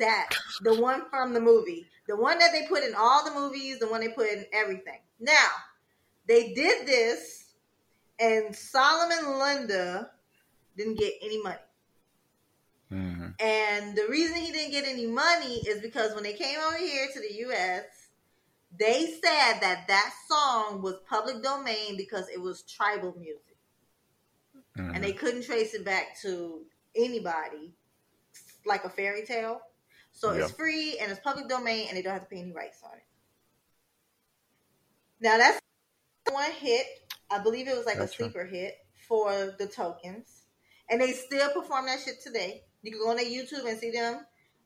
that the one from the movie, the one that they put in all the movies, the one they put in everything. Now they did this, and Solomon Linda didn't get any money. hmm And the reason he didn't get any money is because when they came over here to the U.S., they said that that song was public domain because it was tribal music, hmm and they couldn't trace it back to anybody, like a fairy tale. So it's free and it's public domain, and they don't have to pay any rights on it. Now that's one hit. I believe it was like That's a right. sleeper hit for the tokens, and they still perform that shit today. You can go on their YouTube and see them.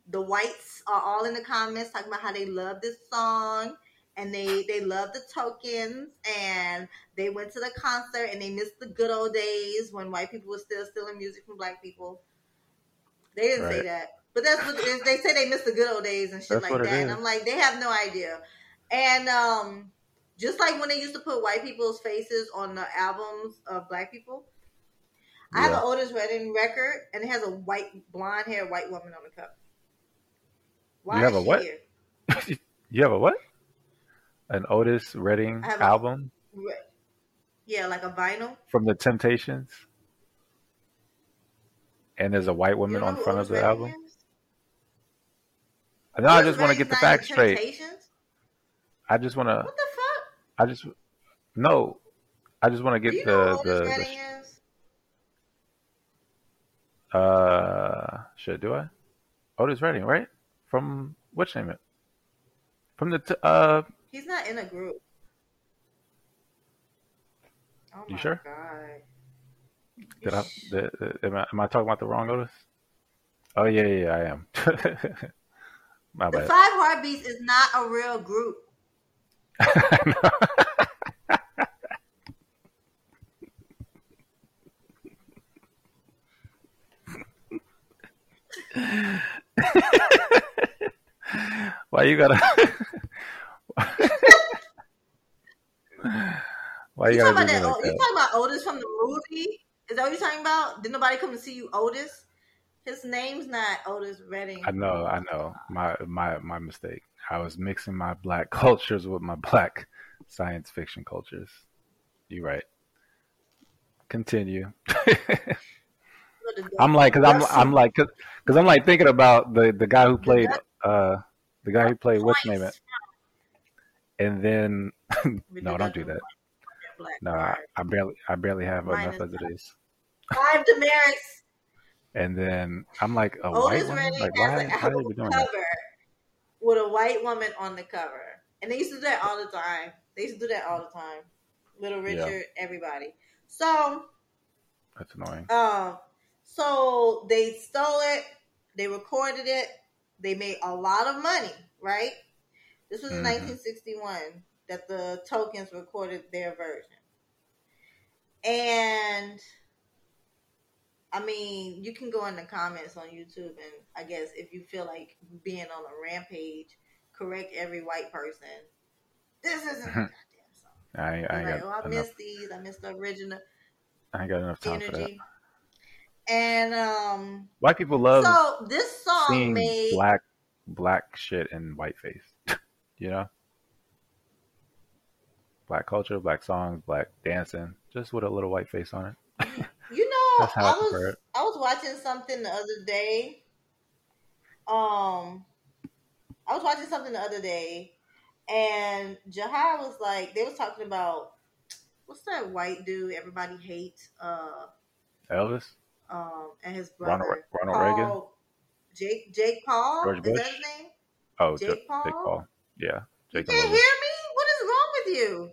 The whites are all in the comments talking about how they love this song and they they love the tokens and they went to the concert and they missed the good old days when white people were still stealing music from black people. They didn't say that, but that's what they say. They miss the good old days and shit That's like that. And. I'm like, they have no idea. And um, just like when they used to put white people's faces on the albums of black people, I have an Otis Redding record, and it has a white, blonde haired white woman on the cover. Why You have a what? You have a what? An Otis Redding have a- album Yeah, like a vinyl. from the Temptations, and there's a white You woman know on front Otis of the Redding album. is? No, I just want to get the facts straight. I just want to. What the fuck? I just no. I just want to get the the, the uh shit. Do I? Otis Redding, right? From which name it? From the t- uh. He's not in a group. Oh You my sure? god. Did I? The, am, I am I talking about the wrong Otis? Oh yeah, yeah, yeah I am. My The bad. Five Heartbeats is not a real group. Why you gotta? Why you You talking gotta about do that? like you talking about Otis from the movie? Is that what you're talking about? Did nobody come to see you, Otis? His name's not Otis Redding. I know, I know. My my my mistake. I was mixing my black cultures with my black science fiction cultures. You're right. Continue. I'm like, cause I'm I'm like, cause, cause I'm like thinking about the the guy who played uh the guy who played what's name it, and then no, don't do that. No, I. I barely I barely have enough as it is. Five demerits. And then I'm like a white woman. Like why? an Why are album doing cover that? with a white woman on the cover, and they used to do that all the time. They used to do that all the time. Little Yeah. Richard, everybody. So That's annoying. Um, so they stole it, they recorded it, they made a lot of money, right? This was in Mhm. 1961 that the tokens recorded their version. And I mean, you can go in the comments on YouTube and I guess if you feel like being on a rampage, correct every white person. This isn't a goddamn song. I I like, oh, I missed these. I missed the original I ain't got enough time for that. energy. And um, white people love so this song seeing made black black shit in whiteface. you know, black culture, black songs, black dancing, just with a little white face on it. You That's how I I was. I was watching something the other day. Um, I was watching something the other day, and Jahai was like, they was talking about what's that white dude everybody hates, uh, Elvis, um, and his brother Ronald, Ronald Reagan, Jake Jake Paul. George Is that Bush? his name? oh, Jake Jake Paul? Jake Paul, yeah, You Jake can't hear me. What is wrong with you?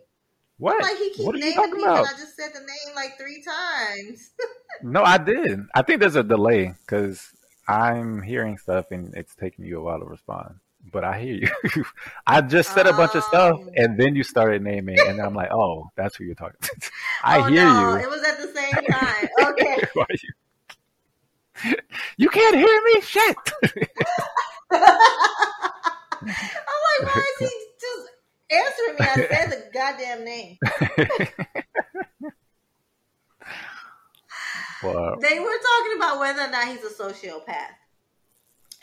What? Like he keep What are you naming people, about? and I just said the name like three times. No, I did. I think there's a delay because I'm hearing stuff and it's taking you a while to respond. But I hear you. I just said a bunch of stuff Um. and then you started naming, and I'm like, oh, that's who you're talking. to. I oh, hear no, you. It was at the same time. Okay. Why you? You can't hear me. Shit. I'm like, why is he answering me? I said the goddamn name. well, uh, They were talking about whether or not he's a sociopath.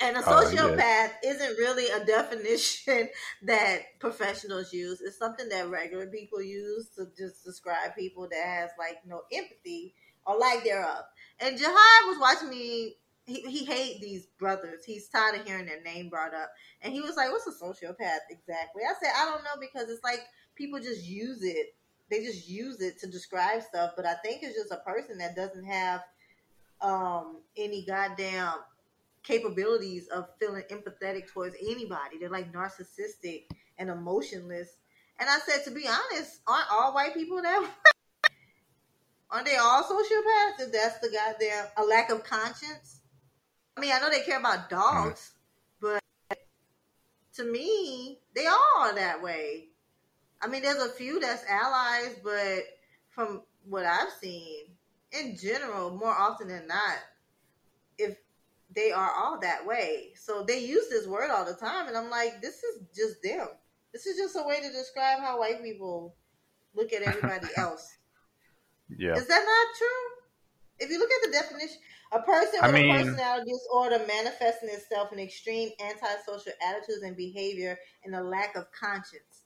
And a Oh, sociopath isn't really a definition that professionals use. It's something that regular people use to just describe people that has like no empathy or lack thereof. And Jahai was watching me. He, he hate these brothers. He's tired of hearing their name brought up. And he was like, "What's a sociopath exactly?" I said, "I don't know because it's like people just use it. They just use it to describe stuff. But I think it's just a person that doesn't have um, any goddamn capabilities of feeling empathetic towards anybody. They're like narcissistic and emotionless. And I said, to be honest, aren't all white people that way? Aren't they all sociopaths? If that's the goddamn a lack of conscience. I mean, I know they care about dogs, but to me, they all are that way. I mean, there's a few that's allies, but from what I've seen, in general, more often than not, if they are all that way. So they use this word all the time, and I'm like, this is just them. This is just a way to describe how white people look at everybody else. yeah. Is that not true? If you look at the definition, a person I with mean- a personality disorder manifesting itself in extreme antisocial attitudes and behavior and a lack of conscience.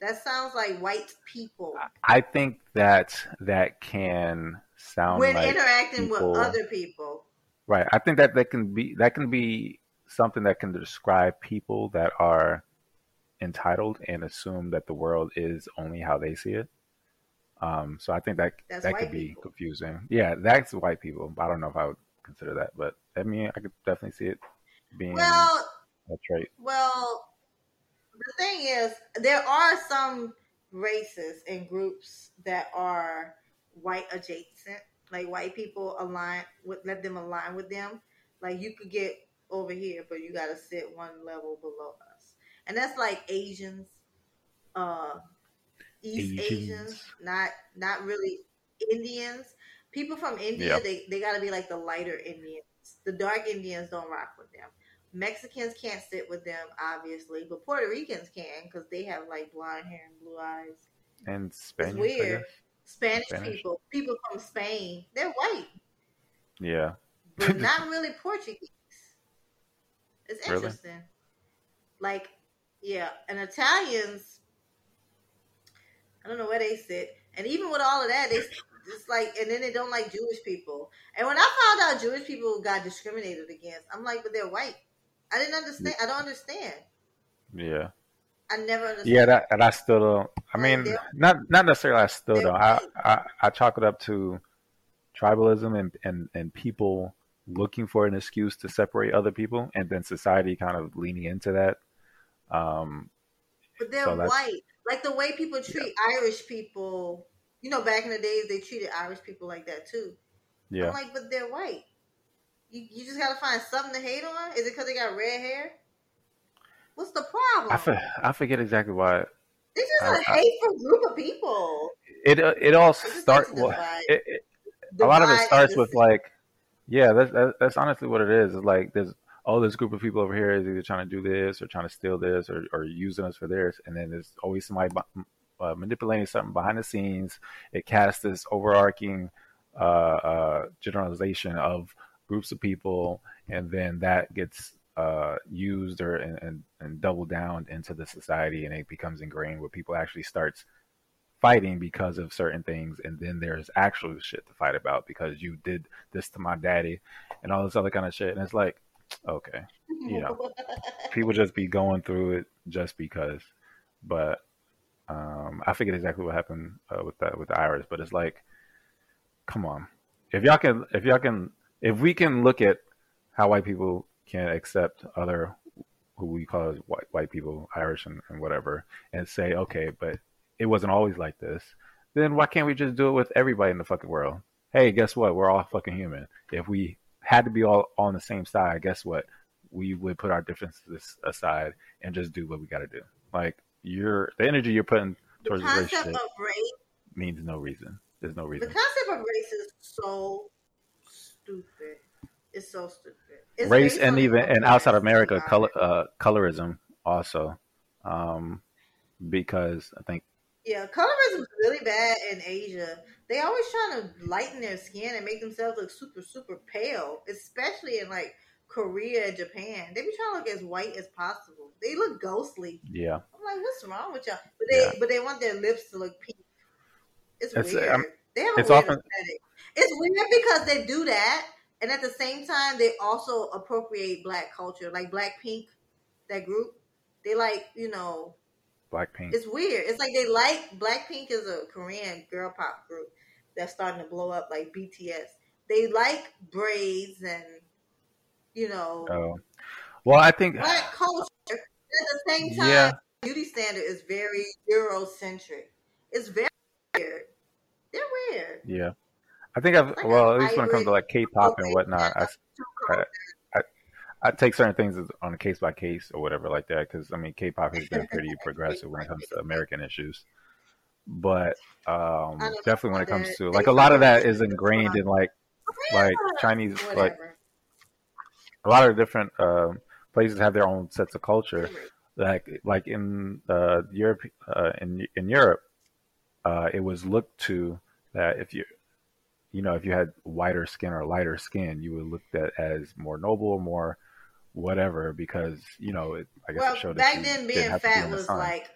That sounds like white people I think that that can sound when like interacting people- with other people. Right. I think that that can be that can be something that can describe people that are entitled and assume that the world is only how they see it. Um, so I think that That's that could be people. confusing. Yeah, that's white people. I don't know if I would consider that, but I mean, I could definitely see it being Well, a trait. Well, the thing is, there are some races and groups that are white adjacent, like white people align with let them align with them. Like you could get over here, but you got to sit one level below us, and that's like Asians, uh, East Asians. Asians, not not really Indians. People from India, Yep. they they got to be like the lighter Indians. The dark Indians don't rock with them. Mexicans can't sit with them, obviously, but Puerto Ricans can because they have like blonde hair and blue eyes. And Spanish, weird. Spanish, Spanish. people, people from Spain, they're white, Yeah. but not really Portuguese. It's Really? interesting. Like, yeah, and Italians, I don't know where they sit, and even with all of that, they just like, and then they don't like Jewish people. And when I found out Jewish people got discriminated against, I'm like, but they're white. I didn't understand. I don't understand. Yeah. I never understood. Yeah, that and I still don't. I mean, they're- not not necessarily. I still they're don't. I. I I chalk it up to tribalism and and and people looking for an excuse to separate other people, and then society kind of leaning into that. Um, But they're So white. Like the way people treat Irish people. You know, back in the days, they treated Irish people like that too. yeah, I'm like, but they're white. You, you just gotta find something to hate on. Is it because they got red hair? What's the problem? I for, I forget exactly why This is I- a I- hateful group of people. it uh, it all starts. just start. like to Well, it, it, a lot of it starts with like, yeah, that's that's honestly what it is. It's like there's oh, this group of people over here is either trying to do this or trying to steal this or, or using us for theirs, and then there's always somebody uh, manipulating something behind the scenes. It casts this overarching uh, uh, generalization of groups of people, and then that gets uh, used or and, and, and doubled down into the society, and it becomes ingrained where people actually starts fighting because of certain things, and then there's actual shit to fight about because you did this to my daddy, and all this other kind of shit, and it's like, okay, you know, people just be going through it just because, but um, I forget exactly what happened uh, with that with the Irish, but it's like, come on, if y'all can, if y'all can, if we can look at how white people can accept other who we call as white white people, Irish and, and whatever, and say, okay, but it wasn't always like this, then why can't we just do it with everybody in the fucking world? Hey, guess what? We're all fucking human. If we had to be all on the same side, guess what? We would put our differences aside and just do what we got to do. Like you're the energy you're putting towards the the concept relationship of race. means no reason. There's no reason. The concept of race is so stupid. It's so stupid. It's Race and even and outside America, color uh, colorism also, um, because I think Yeah, colorism is really bad in Asia. They always trying to lighten their skin and make themselves look super, super pale, especially in like Korea and Japan. They be trying to look as white as possible. They look ghostly. yeah, I'm like, what's wrong with y'all? But they, Yeah. but they want their lips to look pink. It's weird. they have a it's weird often- aesthetic. It's weird because they do that, and at the same time, they also appropriate black culture, like Black Pink, that group. They like, you know, Blackpink. it's weird. It's like they like Blackpink is a Korean girl pop group that's starting to blow up like BTS. They like braids and you know Oh, well, I think black culture. At the same time, Yeah. beauty standard is very Eurocentric. It's very weird. They're weird. yeah, I think I've Like well at least when it comes to like K-pop and whatnot, I cold. I take certain things on a case by case or whatever like that because I mean K-pop has been pretty progressive when it comes to American issues, but um, definitely when it comes to like a lot of that is ingrained in like like Chinese like a lot of different um places have their own sets of culture. Like like in uh, Europe uh, in in Europe, uh, it was looked to that if you you know if you had whiter skin or lighter skin, you were looked at as more noble or more whatever because you know it, I guess Well, it showed back then being be fat the was like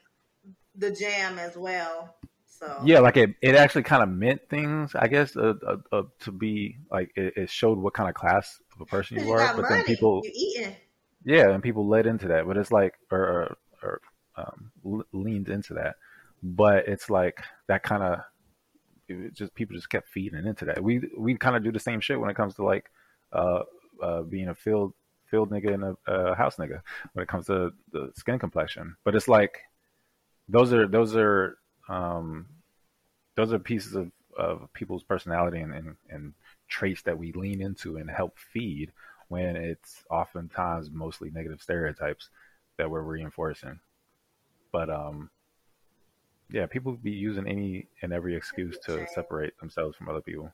the jam as well. So Yeah, like it, it actually kind of meant things, I guess, uh, uh, uh, to be like it, it showed what kind of class of a person you were. But money. then people, eating. yeah, and people led into that. But it's like, or, or, or um, leaned into that. But it's like that kind of, it just people just kept feeding into that. We we kind of do the same shit when it comes to like, uh, uh, being a field field nigga and a, a house nigga when it comes to the skin complexion. But it's like, those are those are um, those are pieces of, of people's personality and, and, and traits that we lean into and help feed when it's oftentimes mostly negative stereotypes that we're reinforcing. But um, yeah, people be using any and every excuse to separate themselves from other people.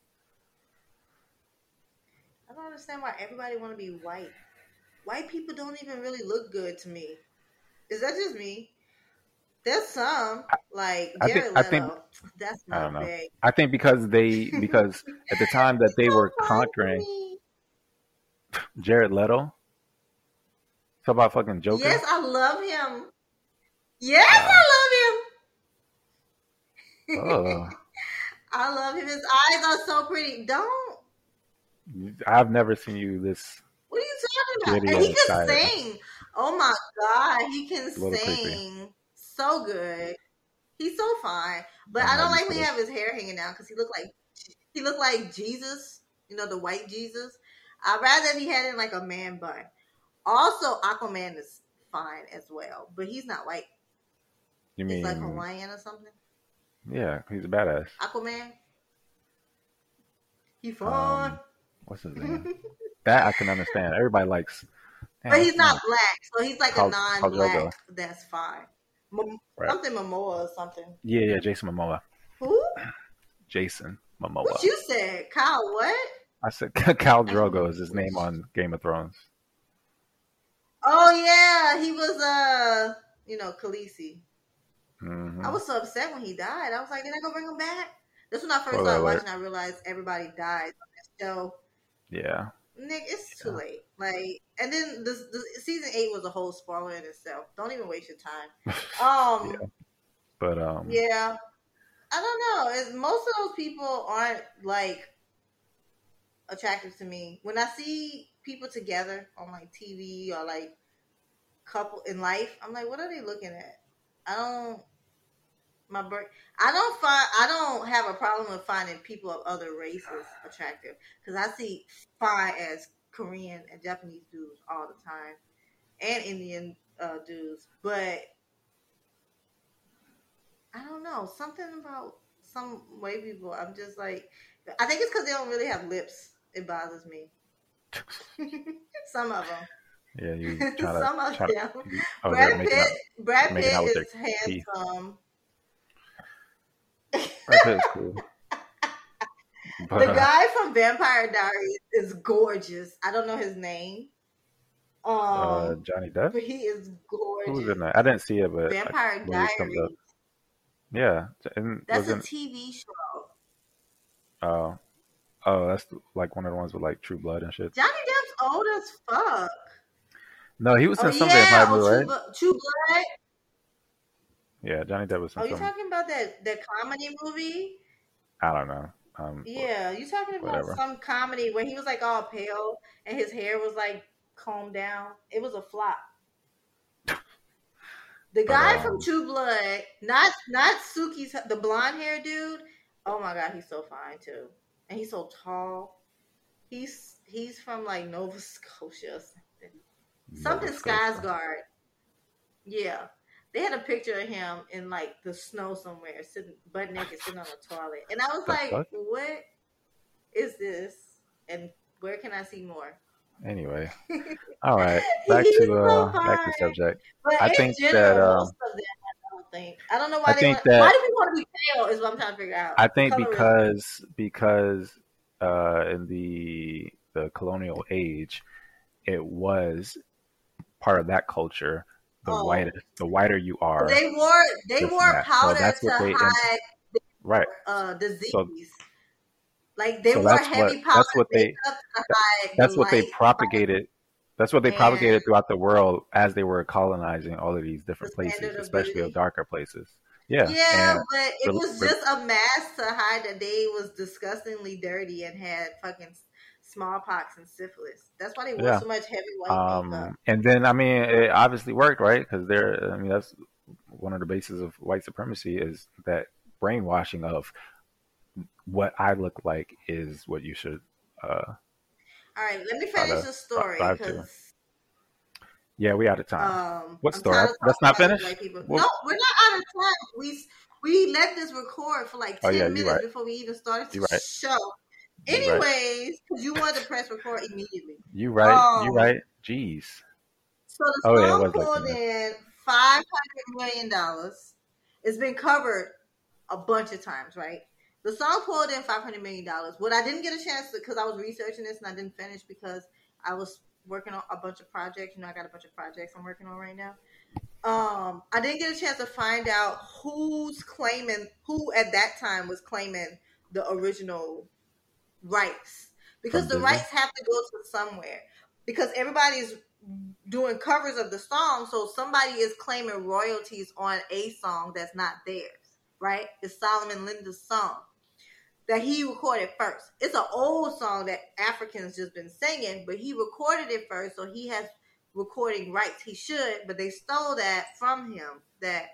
I don't understand why everybody want to be white. White people don't even really look good to me. Is that just me? There's some like I think- Jared I think- Leto. That's I don't know. big. I think because they because at the time that they were So funny to conquering me. Jared Leto. Talk about fucking Joker. Yes, I love him. Yes, I love him. Oh, I love him. His eyes are so pretty. Don't. I've never seen you this. What are you And he can sing. Oh my god, he can little creepy. sing so good. He's so fine, but I don't like when he have his hair hanging down because he look like he look like Jesus. You know the white Jesus. I'd rather he had it in like a man bun. Also, Aquaman is fine as well, but he's not white. You He's mean? like Hawaiian or something. Yeah, he's a badass. Aquaman. He fine, Um, What's his name? That I can understand. Everybody likes. but he's not black, so he's like a non-black. That's fine. Mom- Right. Something Momoa or something. Yeah, yeah, Jason Momoa. Who? Jason Momoa. What you said? Kyle? What? I said Khal Drogo is his name on Game of Thrones. Oh yeah, he was uh, you know, Khaleesi. hmm I was so upset when he died. I was like, they're not gonna bring him back. That's when I first Spoiler started alert. watching. I realized everybody dies on that show. Yeah. Nick, it's too Yeah. late. Like, and then the, the season eight was a whole spoiler in itself. Don't even waste your time. Um, Yeah. But um yeah. I don't know. It's, most of those people aren't like attractive to me. When I see people together on like TV or like couple in life, I'm like, what are they looking at? I don't. My birth. I don't find. I don't have a problem with finding people of other races attractive because I see fine as Korean and Japanese dudes all the time, and Indian uh, dudes. But I don't know something about some white people. I'm just like, I think it's because they don't really have lips. It bothers me. some of them. yeah, you try to some of try them. oh, Brad they're Pitt. Brad Pitt is their teeth. Handsome. Brad Pitt is cool. But, the uh, guy from Vampire Diaries is gorgeous. I don't know his name. Um, uh, Johnny Depp. but he is gorgeous. Who was in that? I didn't see it, but Vampire believe it comes Diaries. Yeah, and That's a TV show. oh oh that's like one of the ones with like True Blood and shit. Johnny Depp's old as fuck. No, he was in Oh some yeah, vampire oh, movie, right? True Blood. Yeah, Johnny Depp was in Oh, you talking about that that comedy movie? I don't know. Um, Yeah, you talking about Whatever. some comedy where he was like all pale and his hair was like combed down. It was a flop. The guy um, from True Blood, not not Sookie's the blonde hair dude. Oh my god, he's so fine too, and he's so tall. He's he's from like Nova Scotia or something. Something Nova Scotia. Skarsgård. Yeah. They had a picture of him in like the snow somewhere, sitting butt naked, sitting on the toilet. And I was like, fuck? what is this? And where can I see more? Anyway, all right. Back to so uh, back to subject. But I in think general, that, um, I don't think. I don't know why I they think want, that- why do we want to be pale is what I'm trying to figure out. I think because because uh, in the the colonial age, it was part of that culture. The Oh. whiter the whiter you are, they wore they wore that. So powder that's to what they- hide right? uh, disease. So- like they so wore that's heavy what- powder that's what they- to That's what they propagated. That's what they And- propagated throughout the world as they were colonizing all of these different places, especially darker places. Yeah, Yeah, but it the- was just a mask to hide that they was disgustingly dirty and had fucking smallpox and syphilis. That's why they wore Yeah. so much heavy white makeup. um, and then I mean, it obviously worked, right? Because they're, I mean, that's one of the bases of white supremacy is that brainwashing of what I look like is what you should. Uh, All right, let me finish the story yeah, we out of time. um, What I'm story? Let's not finish? What- No, we're not out of time. We we let this record for like Oh, ten yeah, minutes right. before we even started the right. show. You right. Anyways, because you wanted to press record immediately. you right? you um, right? Jeez. So the Oh, yeah, it song was like pulled that. in five hundred million dollars. It's been covered a bunch of times, right? The song pulled in five hundred million dollars. What I didn't get a chance because I was researching this and I didn't finish because I was working on a bunch of projects. You know, I got a bunch of projects I'm working on right now. Um, I didn't get a chance to find out who's claiming who at that time was claiming the original rights. Because the rights have to go to somewhere. Because everybody's doing covers of the song so somebody is claiming royalties on a song that's not theirs right? It's solomon linda's song that he recorded first. It's an old song that africans just been singing but he recorded it first so he has recording rights. He should but they stole that from him that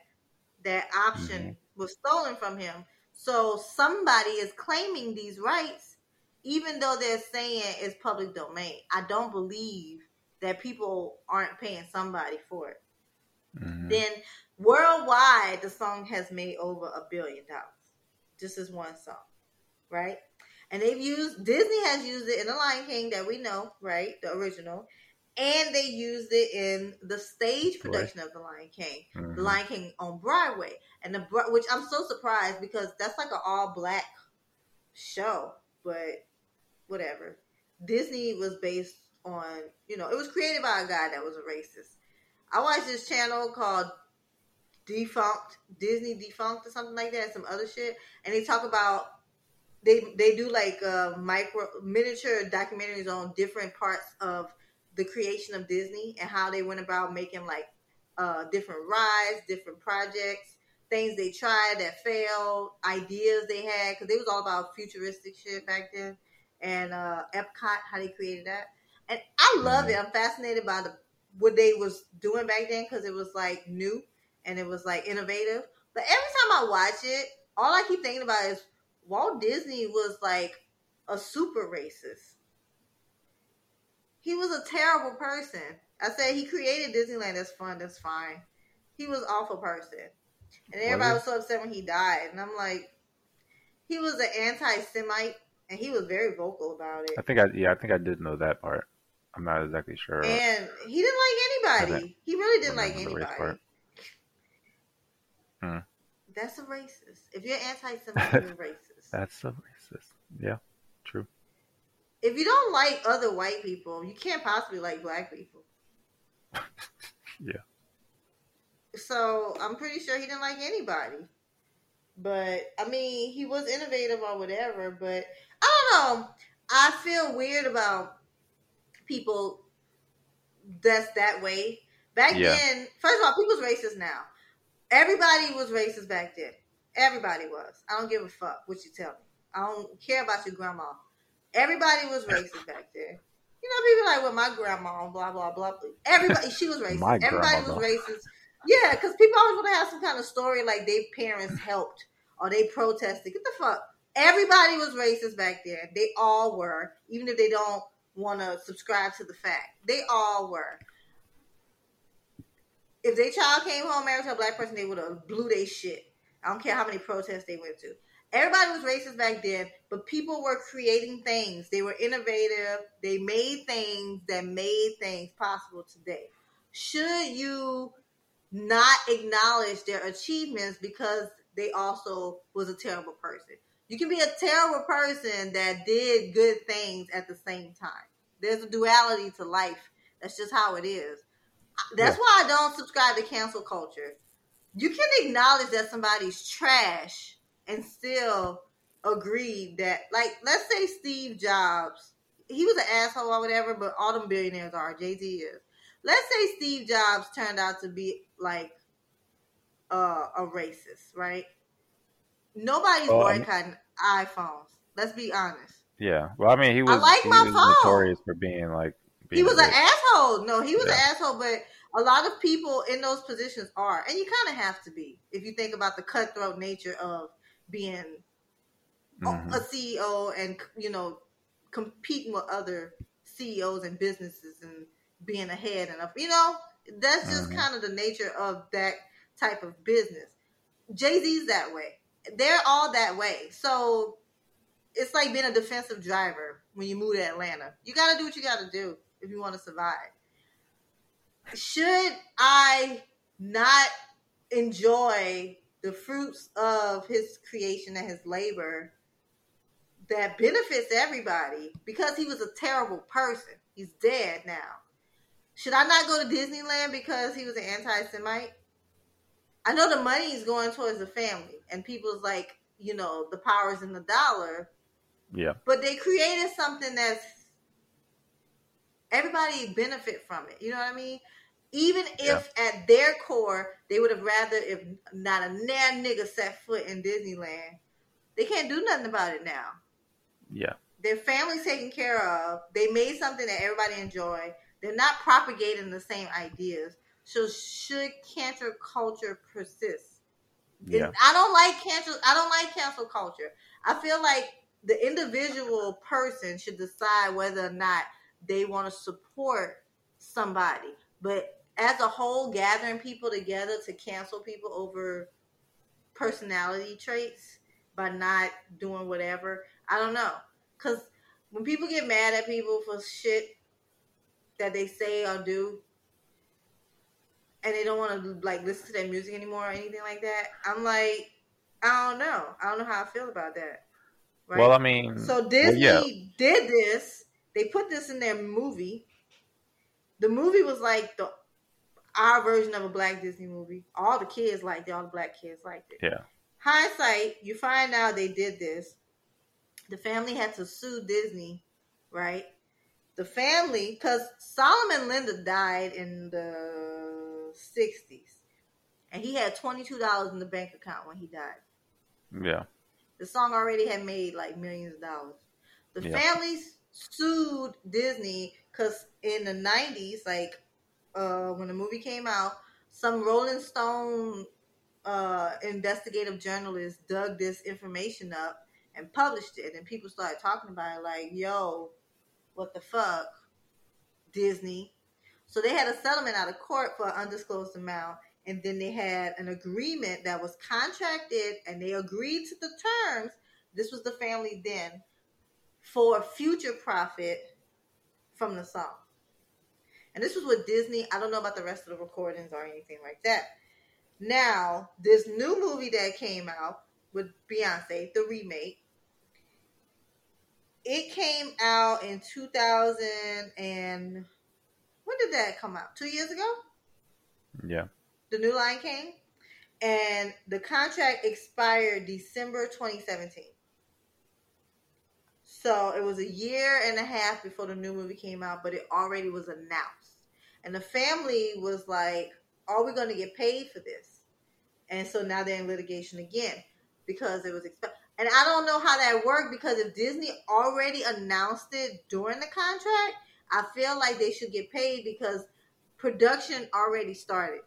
that option mm-hmm. was stolen from him. So somebody is claiming these rights even though they're saying it's public domain i don't believe that people aren't paying somebody for it. Mhm. then worldwide the song has made over a billion dollars. Just as one song right? And they've used disney has used it in the lion king that we know right? The original. And they used it in the stage production of the lion king. The Mhm. lion king on broadway. And the which i'm so surprised because that's like an all black show. But whatever. Disney was based on you know it was created by a guy that was a racist. I watched this channel called Defunct, Disney Defunct or something like that, some other shit. And they talk about they they do like uh, micro miniature documentaries on different parts of the creation of Disney and how they went about making like uh, different rides, different projects, things they tried that failed, ideas they had because it was all about futuristic shit back then, and uh, Epcot how they created that. And I love it. I'm fascinated by the what they was doing back then because it was like new and it was like innovative. But every time I watch it, all I keep thinking about is Walt Disney was like a super racist. He was a terrible person. I said he created Disneyland. That's fun. That's fine. He was awful person, and everybody was so upset when he died. And I'm like, he was an anti-Semite, and he was very vocal about it. I think I yeah, I think I did know that part. I'm not exactly sure. And he didn't like anybody. He really didn't like anybody. Hmm. That's a racist. If you're anti-Semitic, you're racist. That's a racist. Yeah, true. If you don't like other white people, you can't possibly like black people. yeah. So I'm pretty sure he didn't like anybody. But I mean, he was innovative or whatever. But I don't know. I feel weird about people that's that way. Back Yeah. then, first of all, people's racist now. Everybody was racist back then. Everybody was. I don't give a fuck what you tell me. I don't care about your grandma. Everybody was racist back then. You know, people like, well, my grandma, blah blah blah. Everybody, she was racist. Everybody was racist. Yeah, because people always want to have some kind of story like their parents helped or they protested. Get the fuck. Everybody was racist back then. They all were, even if they don't want to subscribe to the fact. They all were. If their child came home married to a black person, they would have blew their shit. I don't care how many protests they went to. Everybody was racist back then, but people were creating things. They were innovative. They made things that made things possible today. Should you not acknowledge their achievements because they also was a terrible person? You can be a terrible person that did good things at the same time. There's a duality to life. That's just how it is. That's Yeah. why I don't subscribe to cancel culture. You can acknowledge that somebody's trash and still agree that, like, let's say Steve Jobs, he was an asshole or whatever, but all them billionaires are. Jay Z is. Let's say Steve Jobs turned out to be like uh, a racist, right? Nobody's Well, boycotting iPhones. Let's be honest. Yeah. Well, I mean, he was I like my phone. notorious for being like being He was a an asshole. No, he was an asshole, but a lot of people in those positions are, and you kind of have to be if you think about the cutthroat nature of being Mhm. a CEO and you know competing with other CEOs and businesses and being ahead and up. You know, that's just Mhm. kind of the nature of that type of business. Jay Z's that way. They're all that way. So it's like being a defensive driver when you move to Atlanta. You got to do what you got to do if you want to survive. Should I not enjoy the fruits of his creation and his labor that benefits everybody because he was a terrible person? He's dead now. Should I not go to Disneyland because he was an anti-Semite? I know the money is going towards the family, and people's like, you know, the powers in the dollar Yeah. but they created something that's everybody benefit from it. You know what I mean? Even if at their core they would have rather if not a nair nigga set foot in Disneyland, they can't do nothing about it now. Yeah. Their family's taken care of. They made something that everybody enjoy. They're not propagating the same ideas. So should cancel culture persist? Yeah. I don't like cancel. I don't like cancel culture. I feel like the individual person should decide whether or not they want to support somebody. But as a whole, gathering people together to cancel people over personality traits by not doing whatever, I don't know. Because when people get mad at people for shit that they say or do, and they don't want to like listen to their music anymore or anything like that, I'm like, I don't know. I don't know how I feel about that. Right? Well, I mean, So well, Disney yeah. did this. They put this in their movie. The movie was like the our version of a black Disney movie. All the kids liked it. All the black kids liked it. Yeah. Hindsight, you find out they did this the family had to sue Disney, right? The family, because Solomon Linda died in the 60s, and he had $22 in the bank account when he died. Yeah. The song already had made like millions of dollars. The Yeah. families sued Disney because in the 90s, like uh, when the movie came out, some Rolling Stone uh, investigative journalist dug this information up and published it, and people started talking about it like, yo, what the fuck, Disney. So they had a settlement out of court for an undisclosed amount, and then they had an agreement that was contracted, and they agreed to the terms. This was the family then for future profit from the song. And this was with Disney. I don't know about the rest of the recordings or anything like that. Now, this new movie that came out with Beyonce, the remake, it came out in 2000 and when did that come out? Two years ago? Yeah. The New Lion King? And the contract expired December 2017. So it was a year and a half before the new movie came out, but it already was announced. And the family was like, Are we going to get paid for this? And so now they're in litigation again because it was exp- and I don't know how that worked because if Disney already announced it during the contract, I feel like they should get paid because production already started.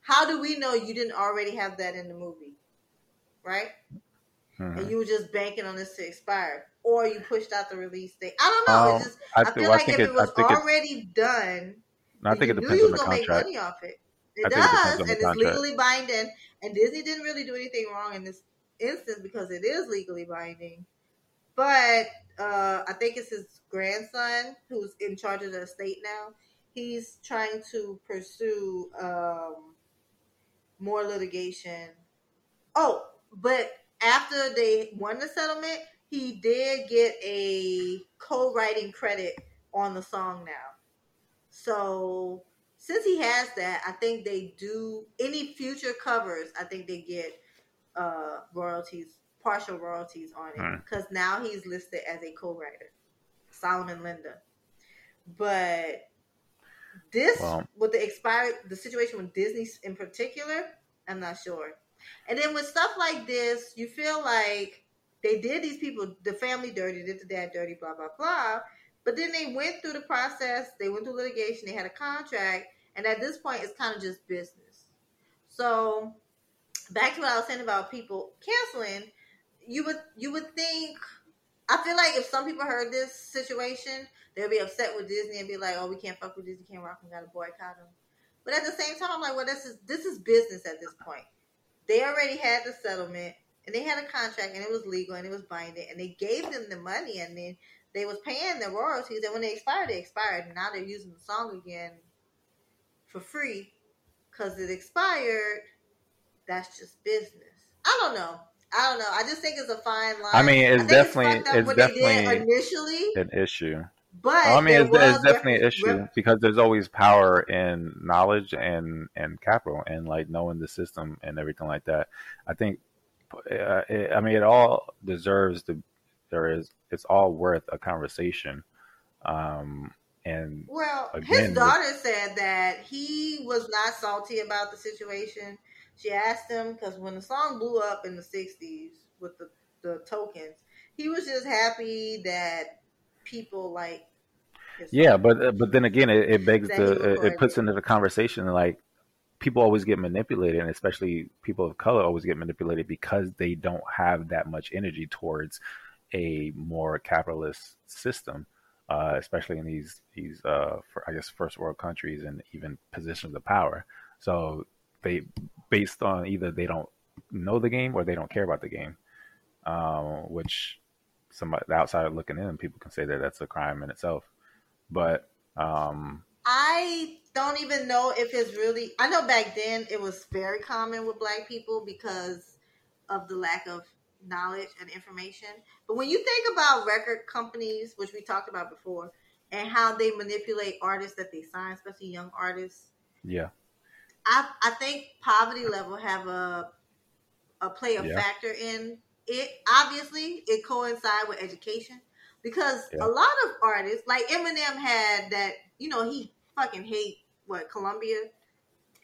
How do we know you didn't already have that in the movie? Right? Mhm. And you were just banking on this to expire. Or you pushed out the release date. I don't know. Um, it's just I, I, feel well, I like think if it, it was think it, already done, no, I think it depends on the gonna make contract. money off it. It I think it does, and it's contract. legally binding. And Disney didn't really do anything wrong in this instance because it is legally binding. But uh, I think it's his grandson who's in charge of the estate now. He's trying to pursue um, more litigation. Oh, but after they won the settlement, he did get a co-writing credit on the song now. So since he has that, I think they do any future covers. I think they get uh, royalties, partial royalties on it because now he's listed as a co-writer, Solomon Linda. But this Well- with the expired, the situation with Disney in particular, I'm not sure. And then with stuff like this, you feel like they did these people, the family dirty, did the dad dirty, blah blah blah. But then they went through the process. They went through litigation. They had a contract, and at this point, it's kind of just business. So, back to what I was saying about people canceling, you would you would think. I feel like if some people heard this situation, they'll be upset with Disney and be like, "Oh, we can't fuck with Disney, can't rock, we gotta boycott them." But at the same time, I'm like, "Well, this is this is business at this point." They already had the settlement, and they had a contract, and it was legal, and it was binding, and they gave them the money, and then they was paying the royalties, and when they expired, they expired, and now they're using the song again for free because it expired. That's just business. I don't know. I don't know. I just think it's a fine line. I mean, it's think definitely- it's what they did definitely initially, An issue. but I mean, it's, it's definitely an issue rep- because there's always power in knowledge and and capital and like knowing the system and everything like that. I think, uh, it, I mean, it all deserves to. There is, it's all worth a conversation. Um, and Well, Again, his daughter said that he was not salty about the situation. She asked him because when the song blew up in the '60s with the the tokens, he was just happy that people like. yeah, song. but uh, but then again, it, it begs the it, it puts into the conversation like people always get manipulated, and especially people of color always get manipulated because they don't have that much energy towards a more capitalist system, uh, especially in these these uh, for, I guess first world countries and even positions of power. So they based on either they don't know the game or they don't care about the game, um, which somebody the outsider looking in, people can say that that's a crime in itself. But um, I don't even know if it's really. I know back then it was very common with black people because of the lack of knowledge and information. But when you think about record companies, which we talked about before, and how they manipulate artists that they sign, especially young artists, yeah, I I think poverty level have a a play a Yeah. factor in it obviously it coincide with education because Yeah. a lot of artists like Eminem had that you know he fucking hate what Columbia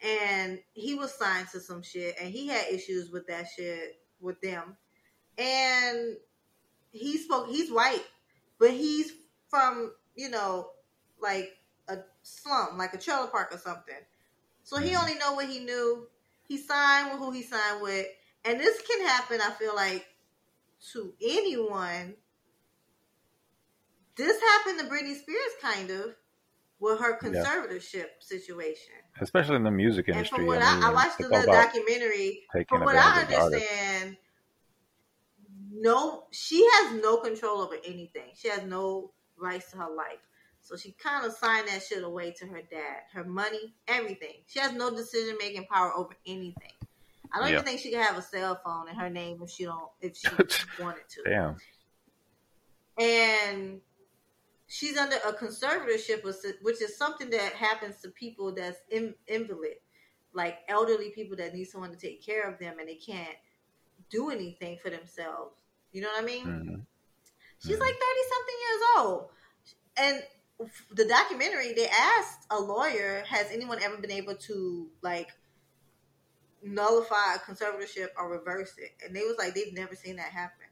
and he was signed to some shit and he had issues with that shit with them and he spoke he's white but he's from you know like a slum like a trailer park or something so he only know what he knew he signed with who he signed with and this can happen i feel like to anyone this happened to britney spears kind of with her Yeah. conservatorship situation especially in the music industry. and from what I, mean, I watched the little documentary, from what I advantage of the artist. understand, no, she has no control over anything. She has no rights to her life. So she kind of signed that shit away to her dad, her money, everything. She has no decision making power over anything. I don't Yeah. even think she could have a cell phone in her name if she don't if she wanted to Damn. and she's under a conservatorship, which is something that happens to people that's in, invalid, like elderly people that need someone to take care of them and they can't do anything for themselves. You know what I mean? Mhm. She's Mhm. like thirty something years old, and the documentary they asked a lawyer, "Has anyone ever been able to like?" nullify a conservatorship or reverse it and they was like they've never seen that happen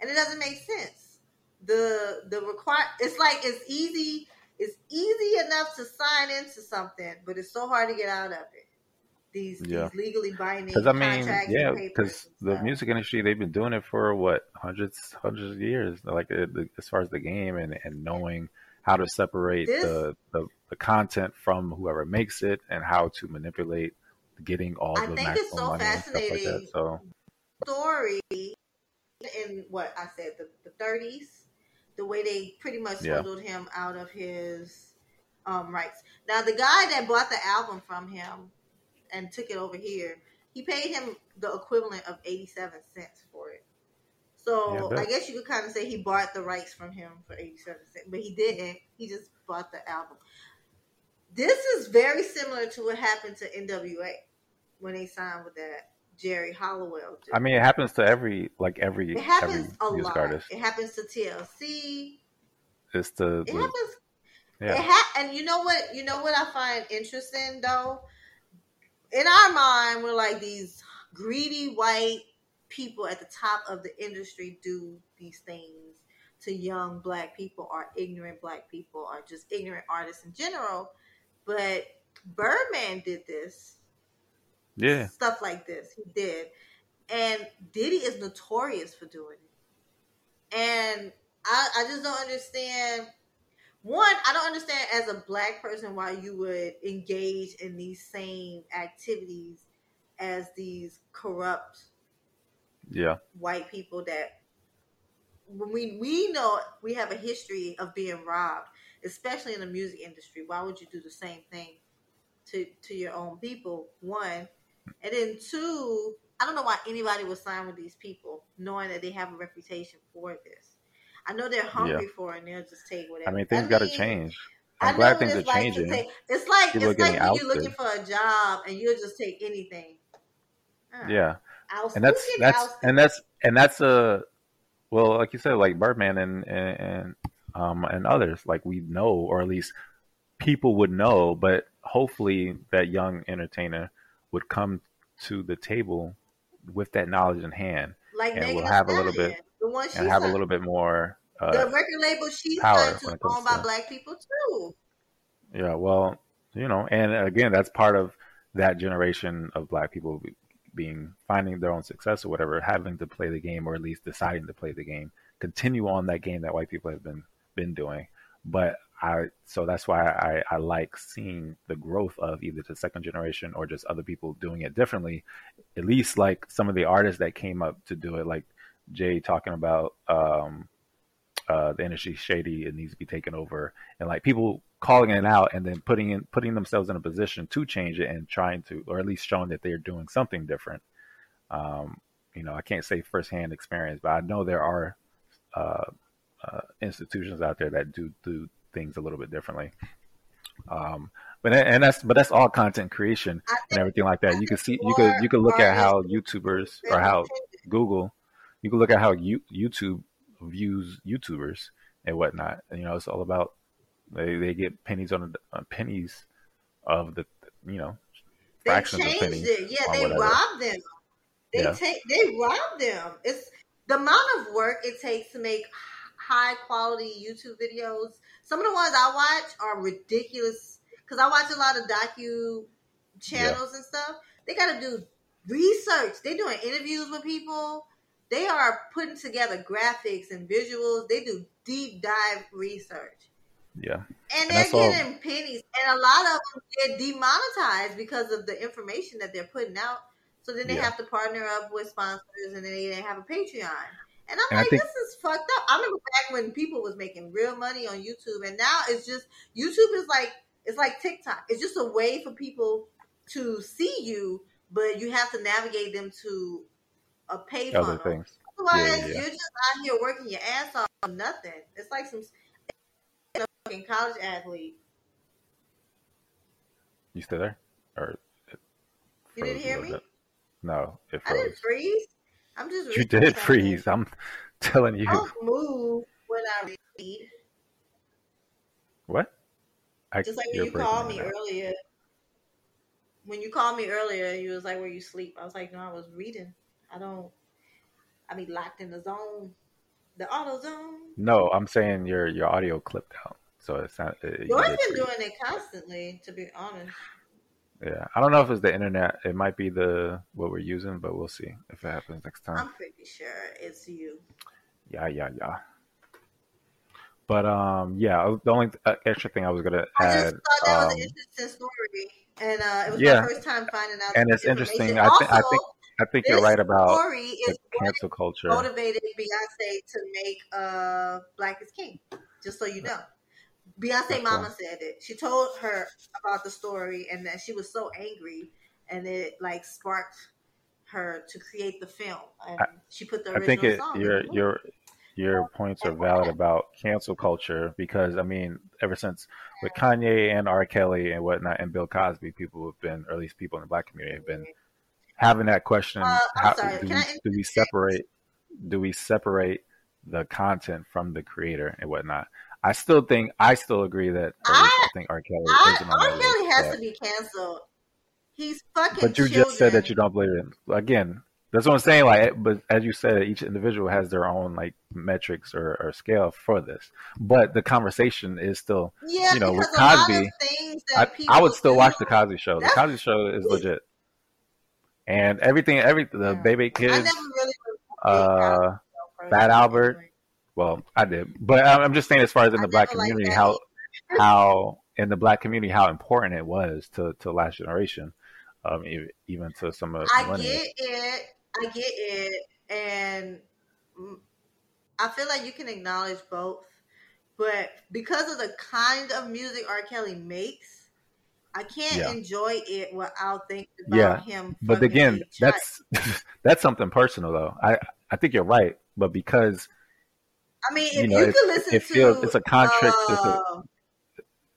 and it doesn't make sense the the require it's like it's easy it's easy enough to sign into something but it's so hard to get out of it these, Yeah. these legally binding Because I mean, contracts yeah, because the music industry they've been doing it for what hundreds, hundreds of years. Like as far as the game and, and knowing how to separate the, the the content from whoever makes it and how to manipulate getting all I the think maximum it's so money and stuff like that. So story in what I said the, the 30s, the way they pretty much Yeah. swindled him out of his um, rights. Now, the guy that bought the album from him and took it over here, he paid him the equivalent of 87 cents. So Yeah, I guess you could kind of say he bought the rights from him for 87 cents, but he didn't. He just bought the album. This is very similar to what happened to NWA when they signed with that Jerry Hollowell. dude. I mean, it happens to every like every It every happens a music lot. artist. It happens to TLC. It's the, It the happens. yeah. It ha- and you know what? You know what I find interesting though. In our mind, we're like these greedy white people at the top of the industry do these things to young black people or ignorant black people or just ignorant artists in general. But Birdman did this yeah. stuff like this. He did. And Diddy is notorious for doing it. And I, I just don't understand. One, I don't understand as a black person why you would engage in these same activities as these corrupt Yeah. white people that when we we know we have a history of being robbed, especially in the music industry. Why would you do the same thing to to your own people? One, and then two, I don't know why anybody would sign with these people, knowing that they have a reputation for this. I know they're hungry for it, and they'll just take whatever. I mean, things got to change. I I'm know glad things are like changing. take- it's like People it's like when you're looking for a job and you'll just take anything. Uh, Yeah. And that's that's ousted? and that's and that's a well like you said like birdman and and, and um and others like we know or at least people would know but hopefully that young entertainer would come to the table with that knowledge in hand like and we'll have a little bit- the one and have a little bit more the uh record label she power to when is it comes owned by to- black people too. yeah well you know and again that's part of that generation of black people being finding their own success or whatever having to play the game or at least deciding to play the game continue on that game that white people have been been doing. But i so that's why i i like seeing the growth of either the second generation or just other people doing it differently. At least like some of the artists that came up to do it like jay talking about um uh the industry shady it needs to be taken over. And like people calling it out and then putting in putting themselves in a position to change it and trying to or at least showing that they're doing something different. Um you know i can't say firsthand experience but i know there are uh, uh institutions out there that do do things a little bit differently. Um but and that's but that's all content creation and everything like that. You can see you could you could look at how youtubers or how google you can look at how you, YouTube views YouTubers and whatnot. And, you know, it's all about they they get pennies on uh, pennies of the you know They fractions of pennies. it. Yeah, they whatever. robbed them. They Yeah. take they robbed them. It's the amount of work it takes to make high quality YouTube videos. Some of the ones I watch are ridiculous because I watch a lot of docu channels and stuff. They got to do research. They're doing interviews with people. They are putting together graphics and visuals. They do deep dive research. Yeah, And And they're that's all- getting pennies. And a lot of them get demonetized because of the information that they're putting out. So then they Yeah. have to partner up with sponsors and then they, have a Patreon. And I'm And like, think- this is fucked up. I remember back when people was making real money on YouTube and now it's just YouTube is like it's like TikTok. It's just a way for people to see you, but you have to navigate them to a pay other funnel. things. Otherwise, Yeah, yeah, you're just out here working your ass off for nothing. It's like some fucking college athlete. You still there? Or You didn't hear me? bit. No, it froze. I didn't freeze. I'm just You did freeze. I'm telling you. I don't move when I read. What? I, Just like when you called me out. earlier. When you called me earlier, you was like, "Where you sleep?" I was like, "No, I was reading. I don't. I be locked in the zone, the auto zone." No, I'm saying your your audio clipped out, so it's not. It, you Yours been doing it constantly, to be honest. Yeah, I don't know if it's the internet. It might be the what we're using, but we'll see if it happens next time. I'm pretty sure it's you. Yeah, yeah, yeah. But um, yeah, the only uh, extra thing I was gonna I just thought that was um, an interesting story, and uh, it was yeah. my first time finding out. and it's interesting. I think I think I think you're right about story the is cancel culture. motivated Beyonce to make uh, "Black Is King." Just so you know, Beyonce That's Mama cool. said it. She told her about the story, and that she was so angry, and it like sparked her to create the film. And I- she put the I original think it, song. your your your points are valid about cancel culture because I mean, ever since with Kanye and R. Kelly and whatnot and Bill Cosby, people have been, or at least people in the black community have been having that question: Uh, how, do, we, I do we separate? Do we separate the content from the creator and whatnot? I still think I still agree that I, I- think R. Kelly I, isn't R. Kelly list, has but- to be canceled. He's fucking. but you just said that you don't believe it. Again, that's what I'm saying. Like, but as you said, each individual has their own like metrics or, or scale for this. But the conversation is still. Yeah, you know, with because a lot of Cosby, things I, that people I would still do- watch the Cosby Show. The Cosby Show is legit, and everything, every the Yeah. baby I kids, never really. was a big uh, Cosby Show Fat. Albert. Well, I did, but I'm I'm just saying, as far as in I the black community, that how how in the black community how important it was to to last generation, um, even to some of the I millennials. get it. I get it, and I feel like you can acknowledge both, but because of the kind of music R. Kelly makes, I can't Yeah. enjoy it without thinking about Yeah, him. But again, that's that's something personal though. I I think you're right, but because I mean, if you you, know, it- could listen it to, feels- it's a contract- it's a uh,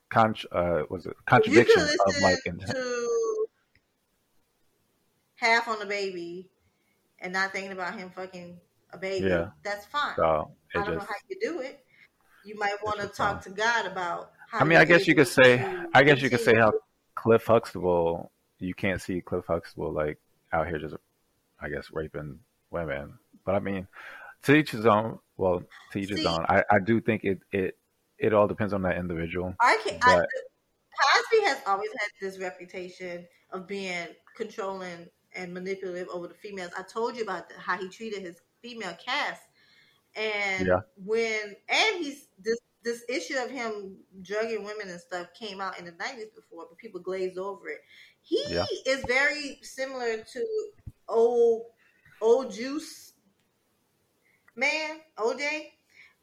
con uh was it you contradiction of like to half on the baby and not thinking about him fucking a baby, Yeah. that's fine. so I don't know how you do it. You might want to just talk to God about. How I mean, I guess you could say I guess you could say how Cliff Huxtable you can't see Cliff Huxtable like out here just I guess raping women. But I mean, to each his own. Well, to each his own. I, I do think it, it it all depends on that individual. I can, I, Cosby has always had this reputation of being controlling and manipulative over the females. I told you about the, how he treated his female cast, and Yeah. when and he's this this issue of him drugging women and stuff came out in the nineties before, but people glazed over it. He Yeah. is very similar to old old juice man OJ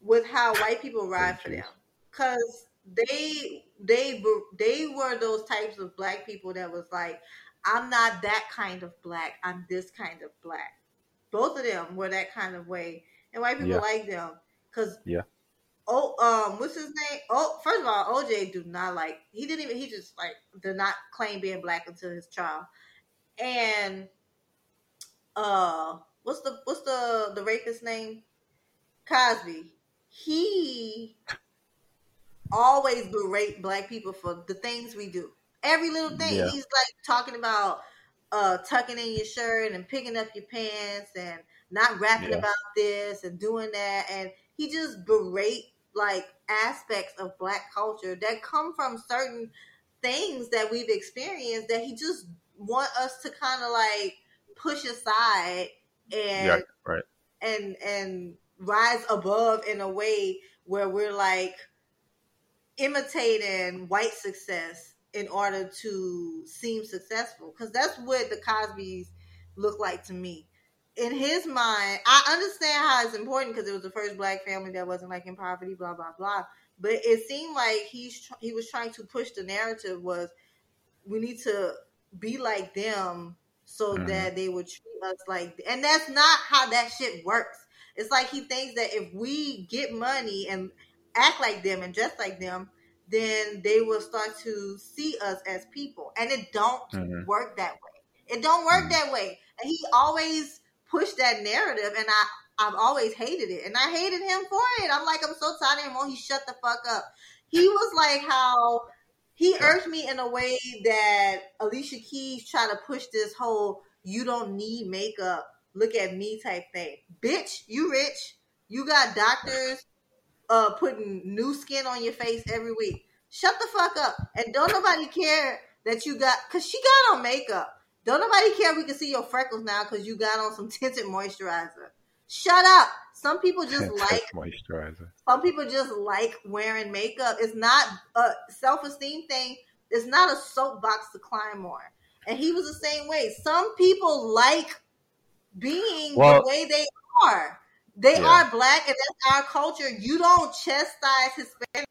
with how white people ride for them. Because they they were they were those types of black people that was like i'm not that kind of black. I'm this kind of black. Both of them were that kind of way and white people Yeah. like them. Because Yeah. oh um what's his name? Oh first of all oj do not like he didn't even he just like did not claim being black until his trial. And uh what's the what's the the rapist name? Cosby. He always berate black people for the things we do. Every little thing. Yeah. He's like talking about uh tucking in your shirt and picking up your pants and not rapping Yeah. about this and doing that and he just berate like aspects of black culture that come from certain things that we've experienced that he just want us to kind of like push aside and Yeah, right. and and rise above in a way where we're like imitating white success in order to seem successful. Because that's what the cosbys look like to me. In his mind i understand how it's important because it was the first black family that wasn't like in poverty blah blah blah. But it seemed like he's he was trying to push the narrative was we need to be like them so Mhm. that they would treat us like and that's not how that shit works. It's like he thinks that if we get money and act like them and dress like them then they will start to see us as people. And it don't Mhm. work that way. It don't work Mhm. that way. And he always pushed that narrative and i i've always hated it. And i hated him for it. I'm like i'm so tired of him. Won't he shut the fuck up. He was like how he urged me in a way that Alicia Keys tried to push this whole "you don't need makeup, look at me" type thing. Bitch, you rich, you got doctors uh putting new skin on your face every week. Shut the fuck up, and don't nobody care that you got because she got on makeup. Don't nobody care we can see your freckles now because you got on some tinted moisturizer. Shut up. Some people just like moisturizer. some people just like wearing makeup. It's not a self esteem thing. It's not a soapbox to climb on. And he was the same way. Some people like being Well- the way they are. They Yeah. are black, and that's our culture. You don't chastise Hispanic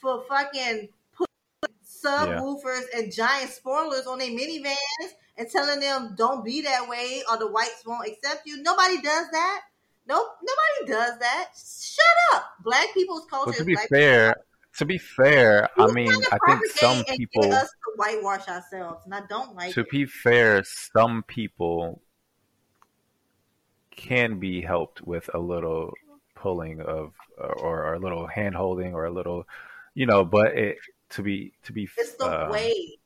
for fucking putting subwoofers and giant spoilers on their minivans and telling them don't be that way or the whites won't accept you. Nobody does that. Nope, nobody does that. Shut up. Black people's culture. Well, to is be fair, to be fair, I mean, I think some people, us to whitewash ourselves, and I don't like to it. be fair, some people can be helped with a little pulling of or, or a little hand holding or a little, you know, but it to be to be it's the um, way.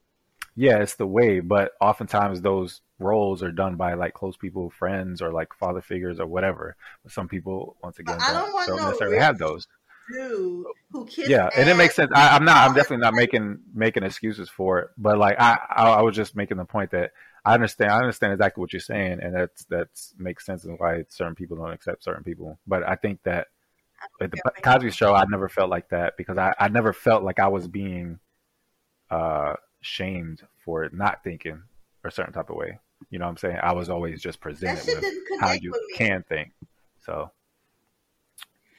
yeah, it's the way, but oftentimes those roles are done by like close people, friends, or like father figures or whatever. But some people, once again, I don't, don't don't necessarily have those. Dude, who Yeah, and it makes sense. I, I'm not. I'm definitely not making making excuses for it. But like, I, I I was just making the point that I understand. I understand exactly what you're saying, and that's that's makes sense and why certain people don't accept certain people. But I think that at the Cosby Show, I never felt like that because I I never felt like I was being uh shamed for not thinking a certain type of way. You know what I'm saying? I was always just presented with how you can think. So,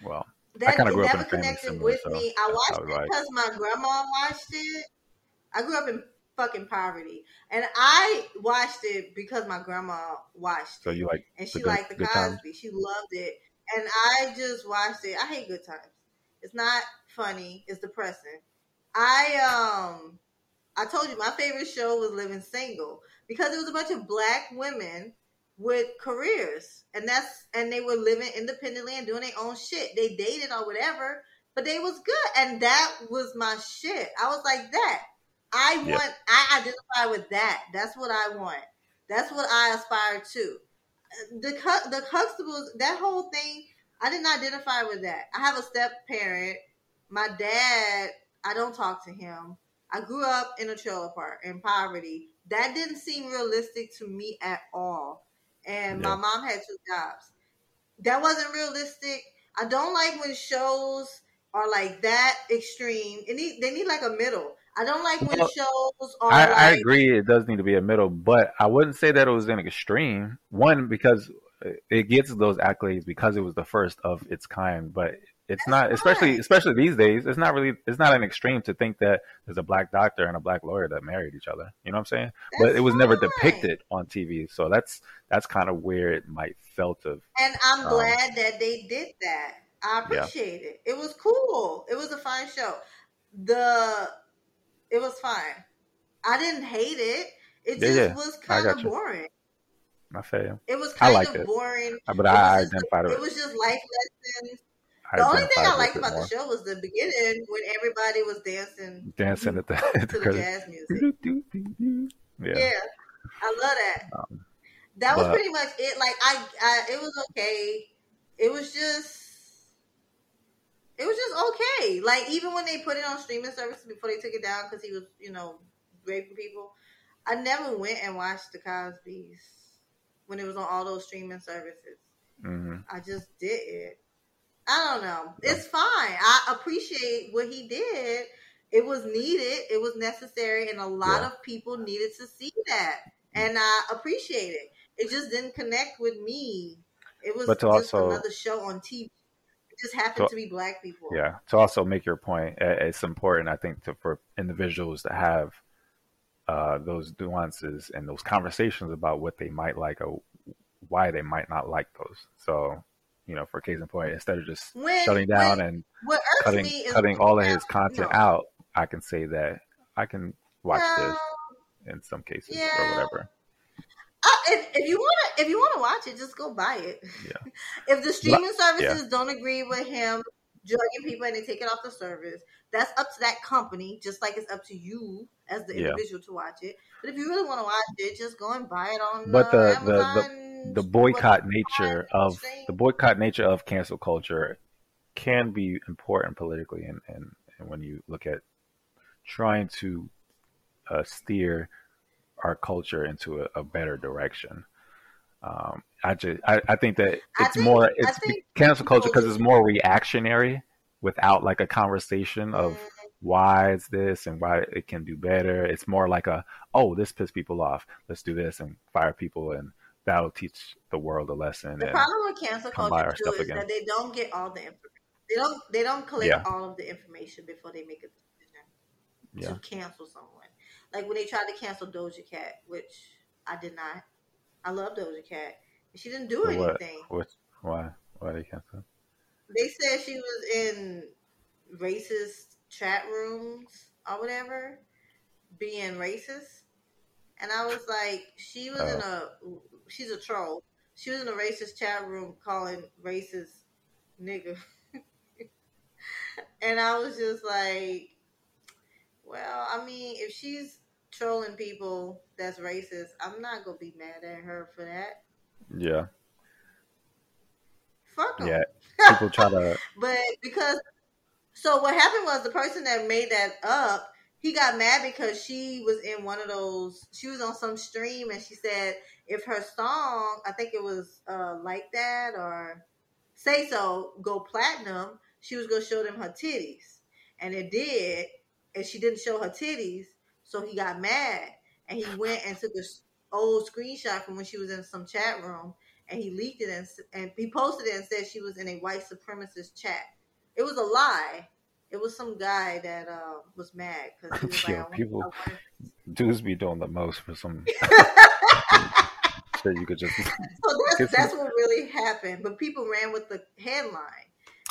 well, that kinda grew up in a family similar, with so me. I watched it because my grandma watched it. I grew up in fucking poverty, and I watched it because my grandma watched so it, you like and she good- liked the? Cosby. She loved it, and I just watched it. I hate Good Times. It's not funny. It's depressing. I um, I told you my favorite show was Living Single because it was a bunch of black women with careers. And that's and they were living independently and doing their own shit. They dated or whatever but they was good. And that was my shit. I was like that i Yeah. want i identify with that. That's what i want. That's what i aspire to. The the Huxtables, that whole thing i didn't identify with that. I have a step parent. My dad i don't talk to him. I grew up in a trailer park in poverty that didn't seem realistic to me at all and my mom had two jobs. That wasn't realistic. I don't like when shows are like that extreme. It need, they need like a middle. I don't like when Well, shows are I, like I agree. It does need to be a middle, but I wouldn't say that it was an extreme. One because it gets those accolades because it was the first of its kind, but it's not. That's Especially especially these days, it's not really. It's not an extreme to think that there's a black doctor and a black lawyer that married each other. You know what I'm saying? but it was never depicted on TV, so that's that's kind of where it might felt of. And I'm Um, glad that they did that. I Yeah. appreciate it. It was cool. It was a fine show. The it was fine. I didn't hate it. It just yeah. was kind of boring. I feel you. It was I kind liked of it. boring. Uh, But It I just, identified it with was just life lessons. The only thing I liked about more. the show was the beginning when everybody was dancing Dancing at the, at the to the jazz music. Yeah. Yeah, I love that. Um, That was but- pretty much it. Like I, I, it was okay. It was just, it was just okay. Like even when they put it on streaming services before they took it down because he was, you know, raping people. I never went and watched the Cosby's when it was on all those streaming services. mhm. I just didn't. I don't know. It's fine. I appreciate what he did. It was needed. It was necessary, and a lot Yeah. of people needed to see that, and I appreciate it. It just didn't connect with me. It was But to just also- another show on TV. It just happened To- to be black people. Yeah. To also make your point, it's important, I think, to, for individuals to have uh, those nuances and those conversations about what they might like or why they might not like those. So, you know, for case in point, instead of just When, shutting down when- and what cutting cutting all of his content no. out, I can say that I can watch No. this in some cases or whatever. Uh, if, if you want to, if you want to watch it, just go buy it. Yeah. if the streaming services don't agree with him drugging people and they take it off the service, that's up to that company. Just like it's up to you as the Yeah. individual to watch it. But if you really want to watch it, just go and buy it on. But uh, the- the- the- Amazon, the boycott nature of the boycott nature of cancel culture can be important politically and, and, and when you look at trying to uh, steer our culture into a, a better direction um, I just I, I think that it's think- more it's cancel culture because it's more reactionary without like a conversation of Mm, why it's this and why it can do better. It's more like a, oh, this pissed people off. Let's do this and fire people, and that'll teach the world a lesson. The problem with cancel culture too is again. that they don't get all the information. They don't. They don't collect Yeah. all of the information before they make a decision. yeah, to cancel someone. Like when they tried to cancel Doja Cat, which I did not. I love Doja Cat. She didn't do what? anything. Which, why? Why they cancel? They said she was in racist chat rooms or whatever, being racist. And I was like, she was in oh. a, she's a troll. She was in a racist chat room calling racist nigga. and I was just like, well, I mean, if she's trolling people that's racist, I'm not gonna be mad at her for that. Yeah, Fuck yeah. People try to. But because so what happened was the person that made that up, he got mad because she was in one of those she was on some stream and she said if her song, I think it was uh like that or say so go platinum, she was gonna show them her titties. And it did, and she didn't show her titties, so he got mad and he went and took a old screenshot from when she was in some chat room and he leaked it and, and he posted it and said she was in a white supremacist chat. It was a lie. It was some guy that uh, was mad because like, people- Dudes be doing the most for some shit you could just. So that's that's what really happened. But people ran with the headline,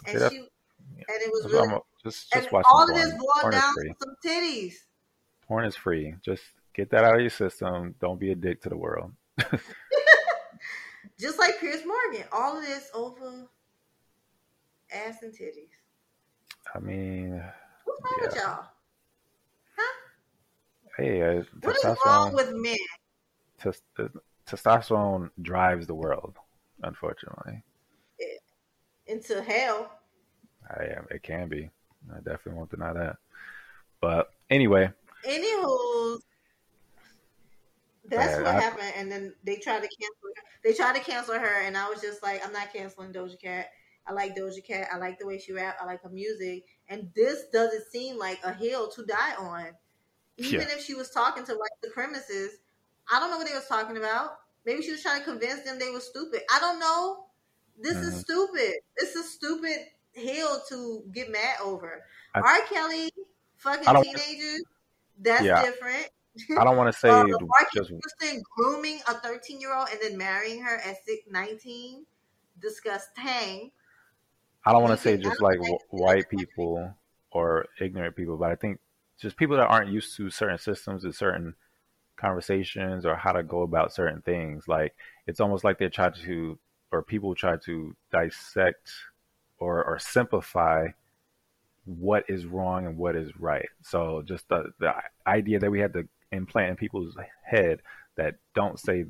and Yeah. she and it was Just, really I'm- just, and just watch all of this boiled down to some titties. Porn is free. Just get that out of your system. Don't be a dick to the world. Just like Piers Morgan, all of this over ass and titties. I mean, What's wrong with y'all? Huh? hey, uh, What is wrong with men? uh, testosterone drives the world. Unfortunately, Into hell. I am. It can be. I definitely won't deny that. But anyway, Anywho, that's what I- happened. And then they tried to cancel. Her. They tried to cancel her, and I was just like, I'm not canceling Doja Cat. I like Doja Cat. I like the way she rap. I like her music. And this doesn't seem like a hill to die on. Even Yeah. if she was talking to white supremacists, I don't know what they was talking about. Maybe she was trying to convince them they were stupid. I don't know. This is Mhm. stupid. It's a stupid hill to get mad over. I- R. Kelly, fucking teenagers, that's Yeah. different. I don't want to say Uh, just Houston grooming a 13 year old and then marrying her at 19. Discuss Tang. I don't want to say just like wh- white people or ignorant people, but I think just people that aren't used to certain systems and certain conversations or how to go about certain things. Like it's almost like they try to, or people try to dissect or or simplify what is wrong and what is right. So just the the idea that we had to implant in people's head that don't say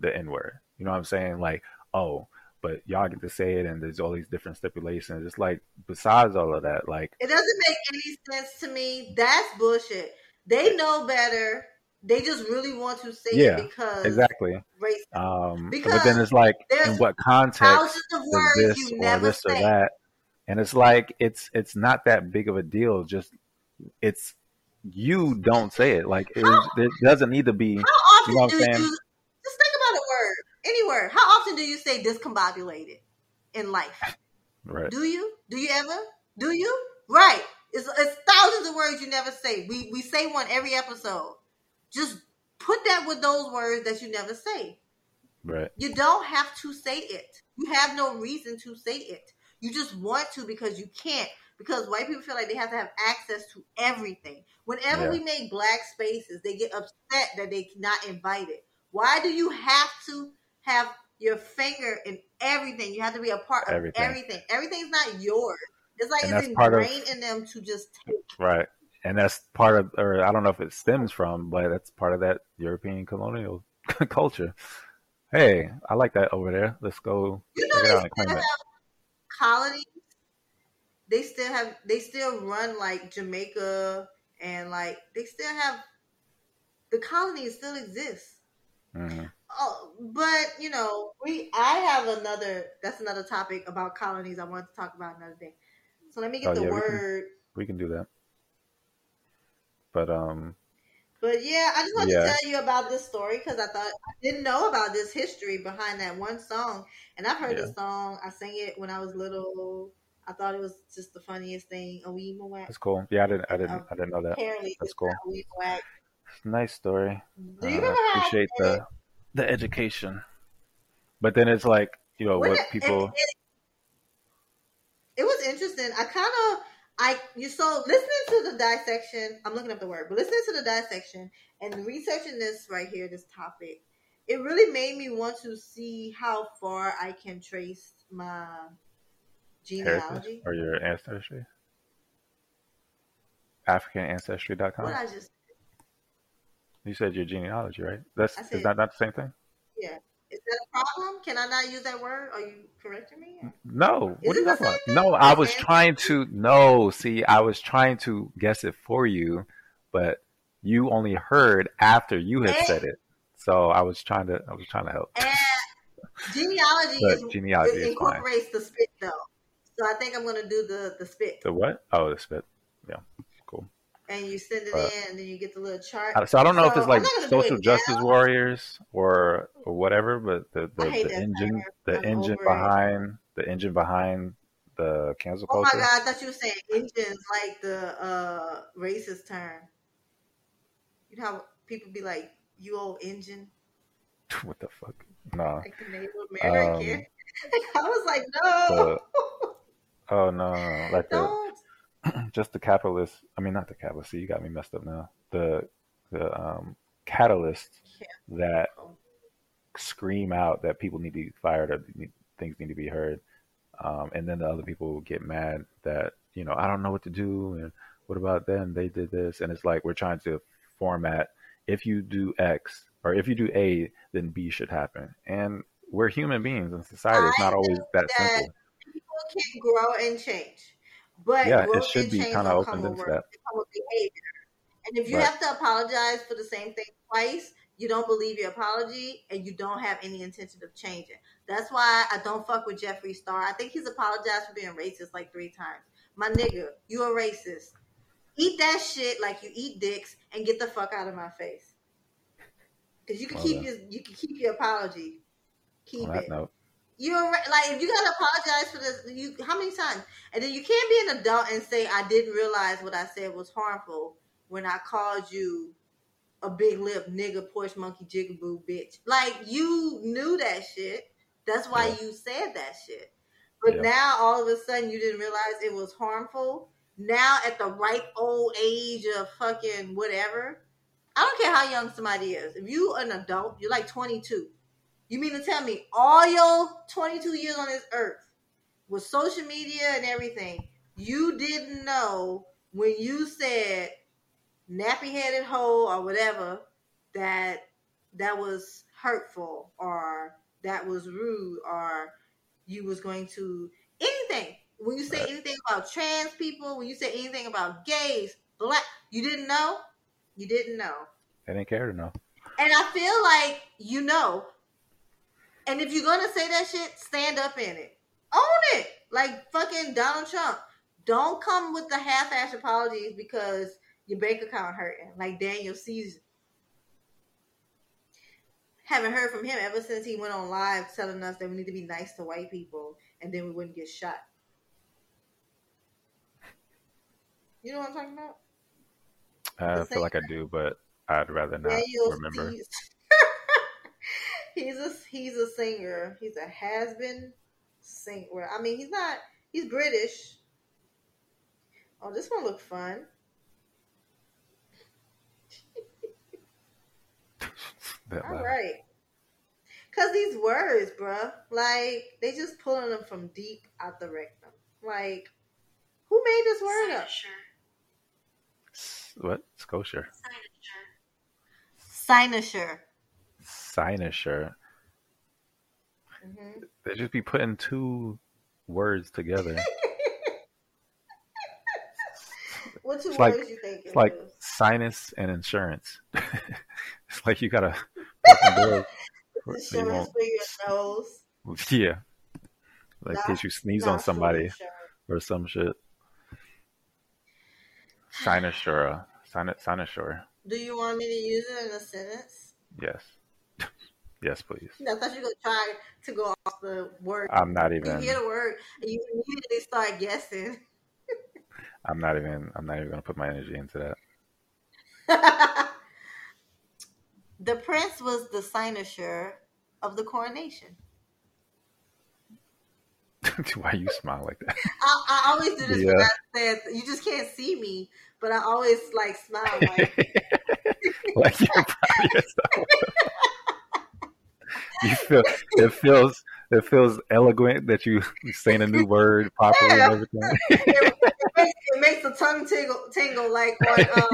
the N word. You know what I'm saying? Like, oh, but y'all get to say it, and there's all these different stipulations. It's like, besides all of that, like, it doesn't make any sense to me. That's bullshit. They know better. They just really want to say yeah, it because exactly. Um, Because but then it's like, in what context Thousands of is words this you or never this or say. that? And it's like it's it's not that big of a deal. Just it's you don't say it. Like it, it doesn't need to be. How often You know what do I'm saying? just think about a word, any word? How often do you say discombobulated in life? Right. Do you? Do you ever? Do you? Right. It's, it's thousands of words you never say. We we say one every episode. Just put that with those words that you never say. Right. You don't have to say it. You have no reason to say it. You just want to because you can't. Because white people feel like they have to have access to everything. Whenever Yeah. we make black spaces, they get upset that they're not invited. Why do you have to have your finger in everything? You have to be a part of Everything. everything. Everything's not yours. It's like And it's part of- ingrained in them to just take. Right. And that's part of, or I don't know if it stems from, but that's part of that European colonial culture. Hey, I like that over there. Let's go You know they out and claim still have colonies. They still have. They still run like Jamaica and like they still have. The colonies still exist. hmm Oh, but you know, we. I have another. That's another topic about colonies. I want to talk about another day. So let me get Oh, the yeah, we can- word. We can do that. But um, But yeah, I just wanted Yeah. to tell you about this story because I thought I didn't know about this history behind that one song, and I've heard Yeah. the song. I sang it when I was little. I thought it was just the funniest thing. A wee that's cool. Yeah, I didn't, I Um, didn't, I didn't know that. Apparently, That's it's cool. Nice story. Do you Uh, remember I how appreciate it- the the education. But then it's like, you know, what people. It, it, it was interesting. I kind of, I you so listening to the dissection. I'm looking up the word, but listening to the dissection and researching this right here, this topic, it really made me want to see how far I can trace my heritage genealogy. or your ancestry. AfricanAncestry.com. What I just You said your genealogy, right? That's I is that not the same thing? yeah. Is that a problem? Can I not use that word? Are you correcting me? No. Is What are you talking about? No. I was trying to. No, see, I was trying to guess it for you, but you only heard after you had Eh. said it. So I was trying to. I was trying to help. And genealogy But is genealogy is fine. incorporates the spit though. So I think I'm gonna do the the spit. The what? Oh, the spit. Yeah, cool. And you send it Uh, in, and then you get the little chart. I- So I don't know if it's like I'm not gonna do social it justice warriors or or whatever, but the the, the engine the I'm engine over it. behind the engine behind the cancel culture. Oh my god, I thought you were saying engines like the uh racist term. You know how people be like, "You old engine," What the fuck? No. like the Native American. Um, I was like, no, Oh no, no, like the. just the capitalist. I mean, not the capitalist. See, you got me messed up now. The the um, catalyst that scream out that people need to be fired or need, things need to be heard, um, and then the other people get mad that you know I don't know what to do and what about them? They did this, and it's like we're trying to format. If you do X or if you do A, then B should happen. And we're human beings and society. It's not always that that simple. People can grow and change, but Yeah, it should be kinda don't opened into that. they come with behavior. And if you Right. have to apologize for the same thing twice, you don't believe your apology, and you don't have any intention of changing. That's why I don't fuck with Jeffree Star. I think he's apologized for being racist like three times. My nigga, you a racist. Eat that shit like you eat dicks and get the fuck out of my face. Cause you can Well keep done. your you can keep your apology. Keep On it. note, You're right. like if you gotta apologize for this, you how many times? And then you can't be an adult and say I didn't realize what I said was harmful when I called you a big lip nigga, Porsche monkey, jigaboo bitch. Like you knew that shit. That's why Yeah. you said that shit. But Yeah. now all of a sudden you didn't realize it was harmful. Now at the ripe old age of fucking whatever, I don't care how young somebody is. If you an adult, you're like 22. You mean to tell me all your 22 years on this earth with social media and everything, you didn't know when you said nappy headed hoe or whatever that that was hurtful or that was rude or you was going to anything when you say Right. anything about trans people when you say anything about gays black you didn't know you didn't know i didn't care to know. and i feel like you know and if you're gonna say that shit stand up in it own it like fucking donald trump don't come with the half-ass apologies because your bank account hurting like daniel caesar haven't heard from him ever since he went on live telling us that we need to be nice to white people and then we wouldn't get shot. You know what I'm talking about? I feel like I do, but I'd rather not Daniel remember. Caesar. He's a he's a singer. He's a has been singer. I mean, he's not. He's British. Oh, this one look fun. That All loud. right. Cause these words, bruh, like they just pulling them from deep out the rectum. Like, who made this word up? S- What? Scotia. Cynosure. Cynosure. hmm They just be putting two words together. What two It's words like- you think? It's like was? sinus and insurance. it's like you gotta. fucking do it. you insurance for your nose. Yeah. Like in case you sneeze on somebody or some shit. Cynosure. Sinus, cynosure. Do you want me to use it in a sentence? Yes. Yes, please. I thought you were gonna try to go off the word. I'm not even. you hear the word, and you immediately start guessing. I'm not even. I'm not even gonna put my energy into that. the prince was the cynosure of the coronation. Why you smile like that? I, I always do this Yeah. when I said you just can't see me, but I always like smile like like you're proud of yourself. You feel it feels it feels eloquent that you saying a new word properly and everything. it, it makes, it makes the tongue tingle, tingle like on um,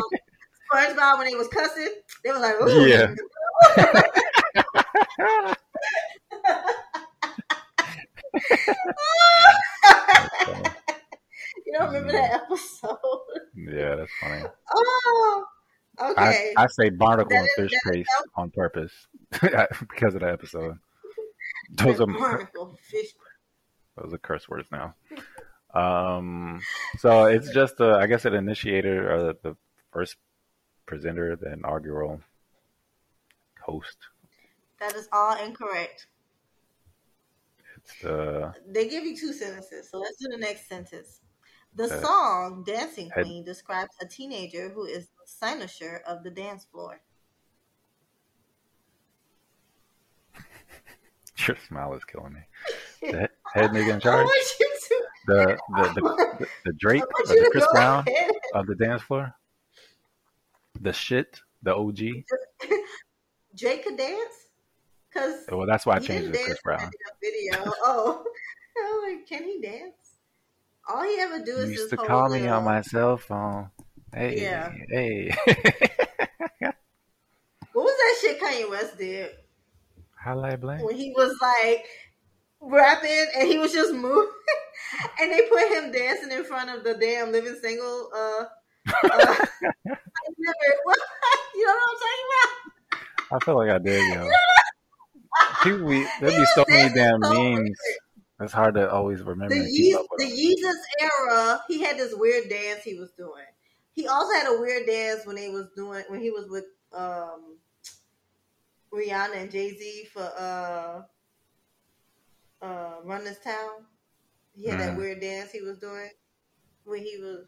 SpongeBob when they was cussing. They was like, Ooh. Yeah. you don't remember that episode? yeah, that's funny. Oh, okay. I, I say barnacle That and fish paste on purpose because of that episode. Those are those are curse words now. Um, so it's just uh, I guess an initiator or the, the first presenter, the inaugural host. That is all incorrect. It's the They give you two sentences, so let's do the next sentence. The Uh, song "Dancing Queen" describes a teenager who is the cynosure of the dance floor. your smile is killing me. The head nigga in charge, want you to. the the the, the, the Drake, or the Chris Brown ahead. of the dance floor, the shit, the OG. Drake could dance? Because Well, that's why I changed it to Chris Brown. video. Oh, like, can he dance? All he ever do is used to call me little- on my cell phone. Hey, Yeah. hey. What was that shit Kanye West did Highlight blank. when he was like rapping and he was just moving, and they put him dancing in front of the damn living single. Uh, uh, I never, what? You know what I'm talking about? I feel like I did, yo. People, there'd be so many damn so memes. weird. It's hard to always remember the and keep Yeez, up with the. Yeezus era, he had this weird dance he was doing. He also had a weird dance when he was doing when he was with um, Rihanna and Jay Z for uh, uh, Run This Town. He had that Mhm. weird dance he was doing when he was.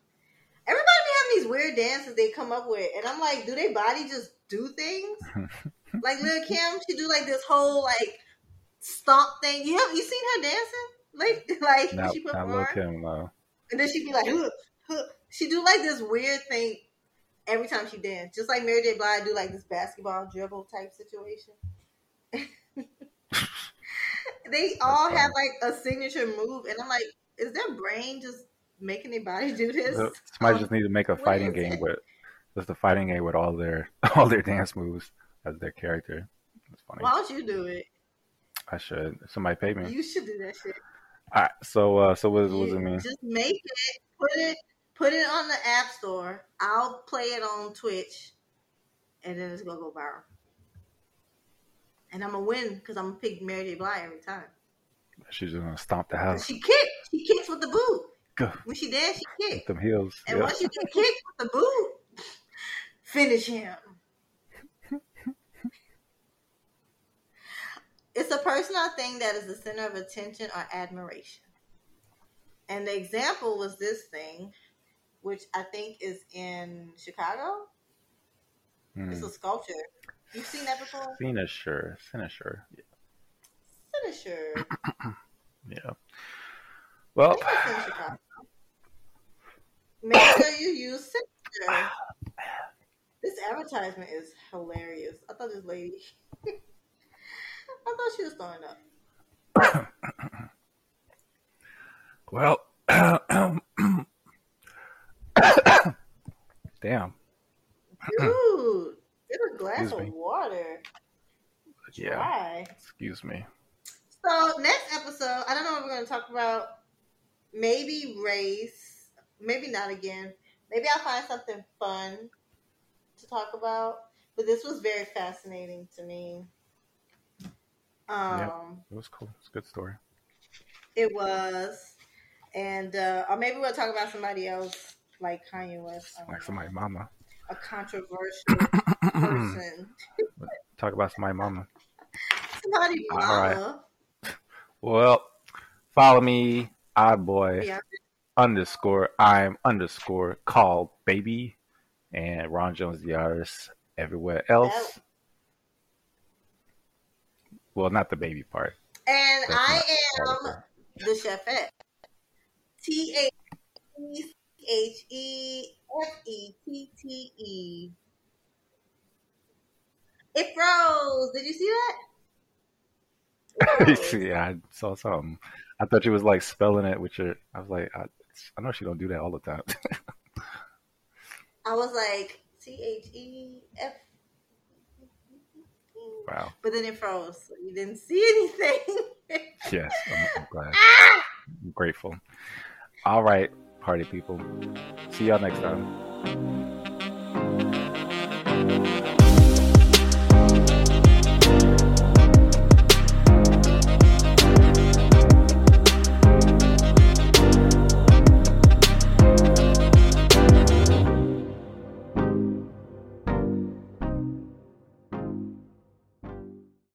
Everybody be having these weird dances they come up with, and I'm like, do they body just do things? like Lil Kim, she do like this whole like stomp thing. You have you seen her dancing? Like like Not, she put not performed, him though. and then she be like, huh, huh. she do like this weird thing. Every time she danced, just like Mary J. Blige do like this basketball dribble type situation. they all have like a signature move, and I'm like, is their brain just making their body do this? Somebody um, just need to make a fighting game it? with just a fighting game with all their all their dance moves as their character. That's funny. Why don't you do it? I should. Somebody pay me. You should do that shit. All right. So, uh, so what, what does it mean? Just make it, put it, put it on the App Store. I'll play it on Twitch, and then it's gonna go viral. And I'm gonna win because I'm gonna pick Mary J. Blige every time. She's gonna stomp the house. She kicks. She kicks with the boot. Go. When she dance, she kicks. With them heels. And once you get kicked with the boot, finish him. it's a personal thing that is the center of attention or admiration. And the example was this thing, which I think is in Chicago. Mm. It's a sculpture. You've seen that before? Finisher. Finisher. Yeah. Finisher. yeah. Well. Make sure you use Finisher. This advertisement is hilarious. I thought this lady. I thought she was throwing up. well, damn. Dude, get a glass Excuse of me. water. Yeah. Excuse me. So next episode, I don't know what we're going to talk about. Maybe race. Maybe not again. Maybe I'll find something fun to talk about. But this was very fascinating to me. Um, yeah, it was cool. It's a good story. It was, and uh, or maybe we'll talk about somebody else like Kanye West, um, like somebody mama, a controversial person. talk about somebody mama. Somebody mama. All right. Well, follow me, odd boy yeah. underscore I'm underscore called baby, and Ron Jones the artist everywhere else. Well, not the baby part. And That's I am the chefette. T A H E F E T T E. It froze. Did you see that? yeah, I saw something. I thought you was like spelling it with your. I was like, I, I know she don't do that all the time. I was like T H E F Wow. But then it froze. So you didn't see anything. yes, I'm, I'm glad. Ah! I'm grateful. All right, party people. See y'all next time.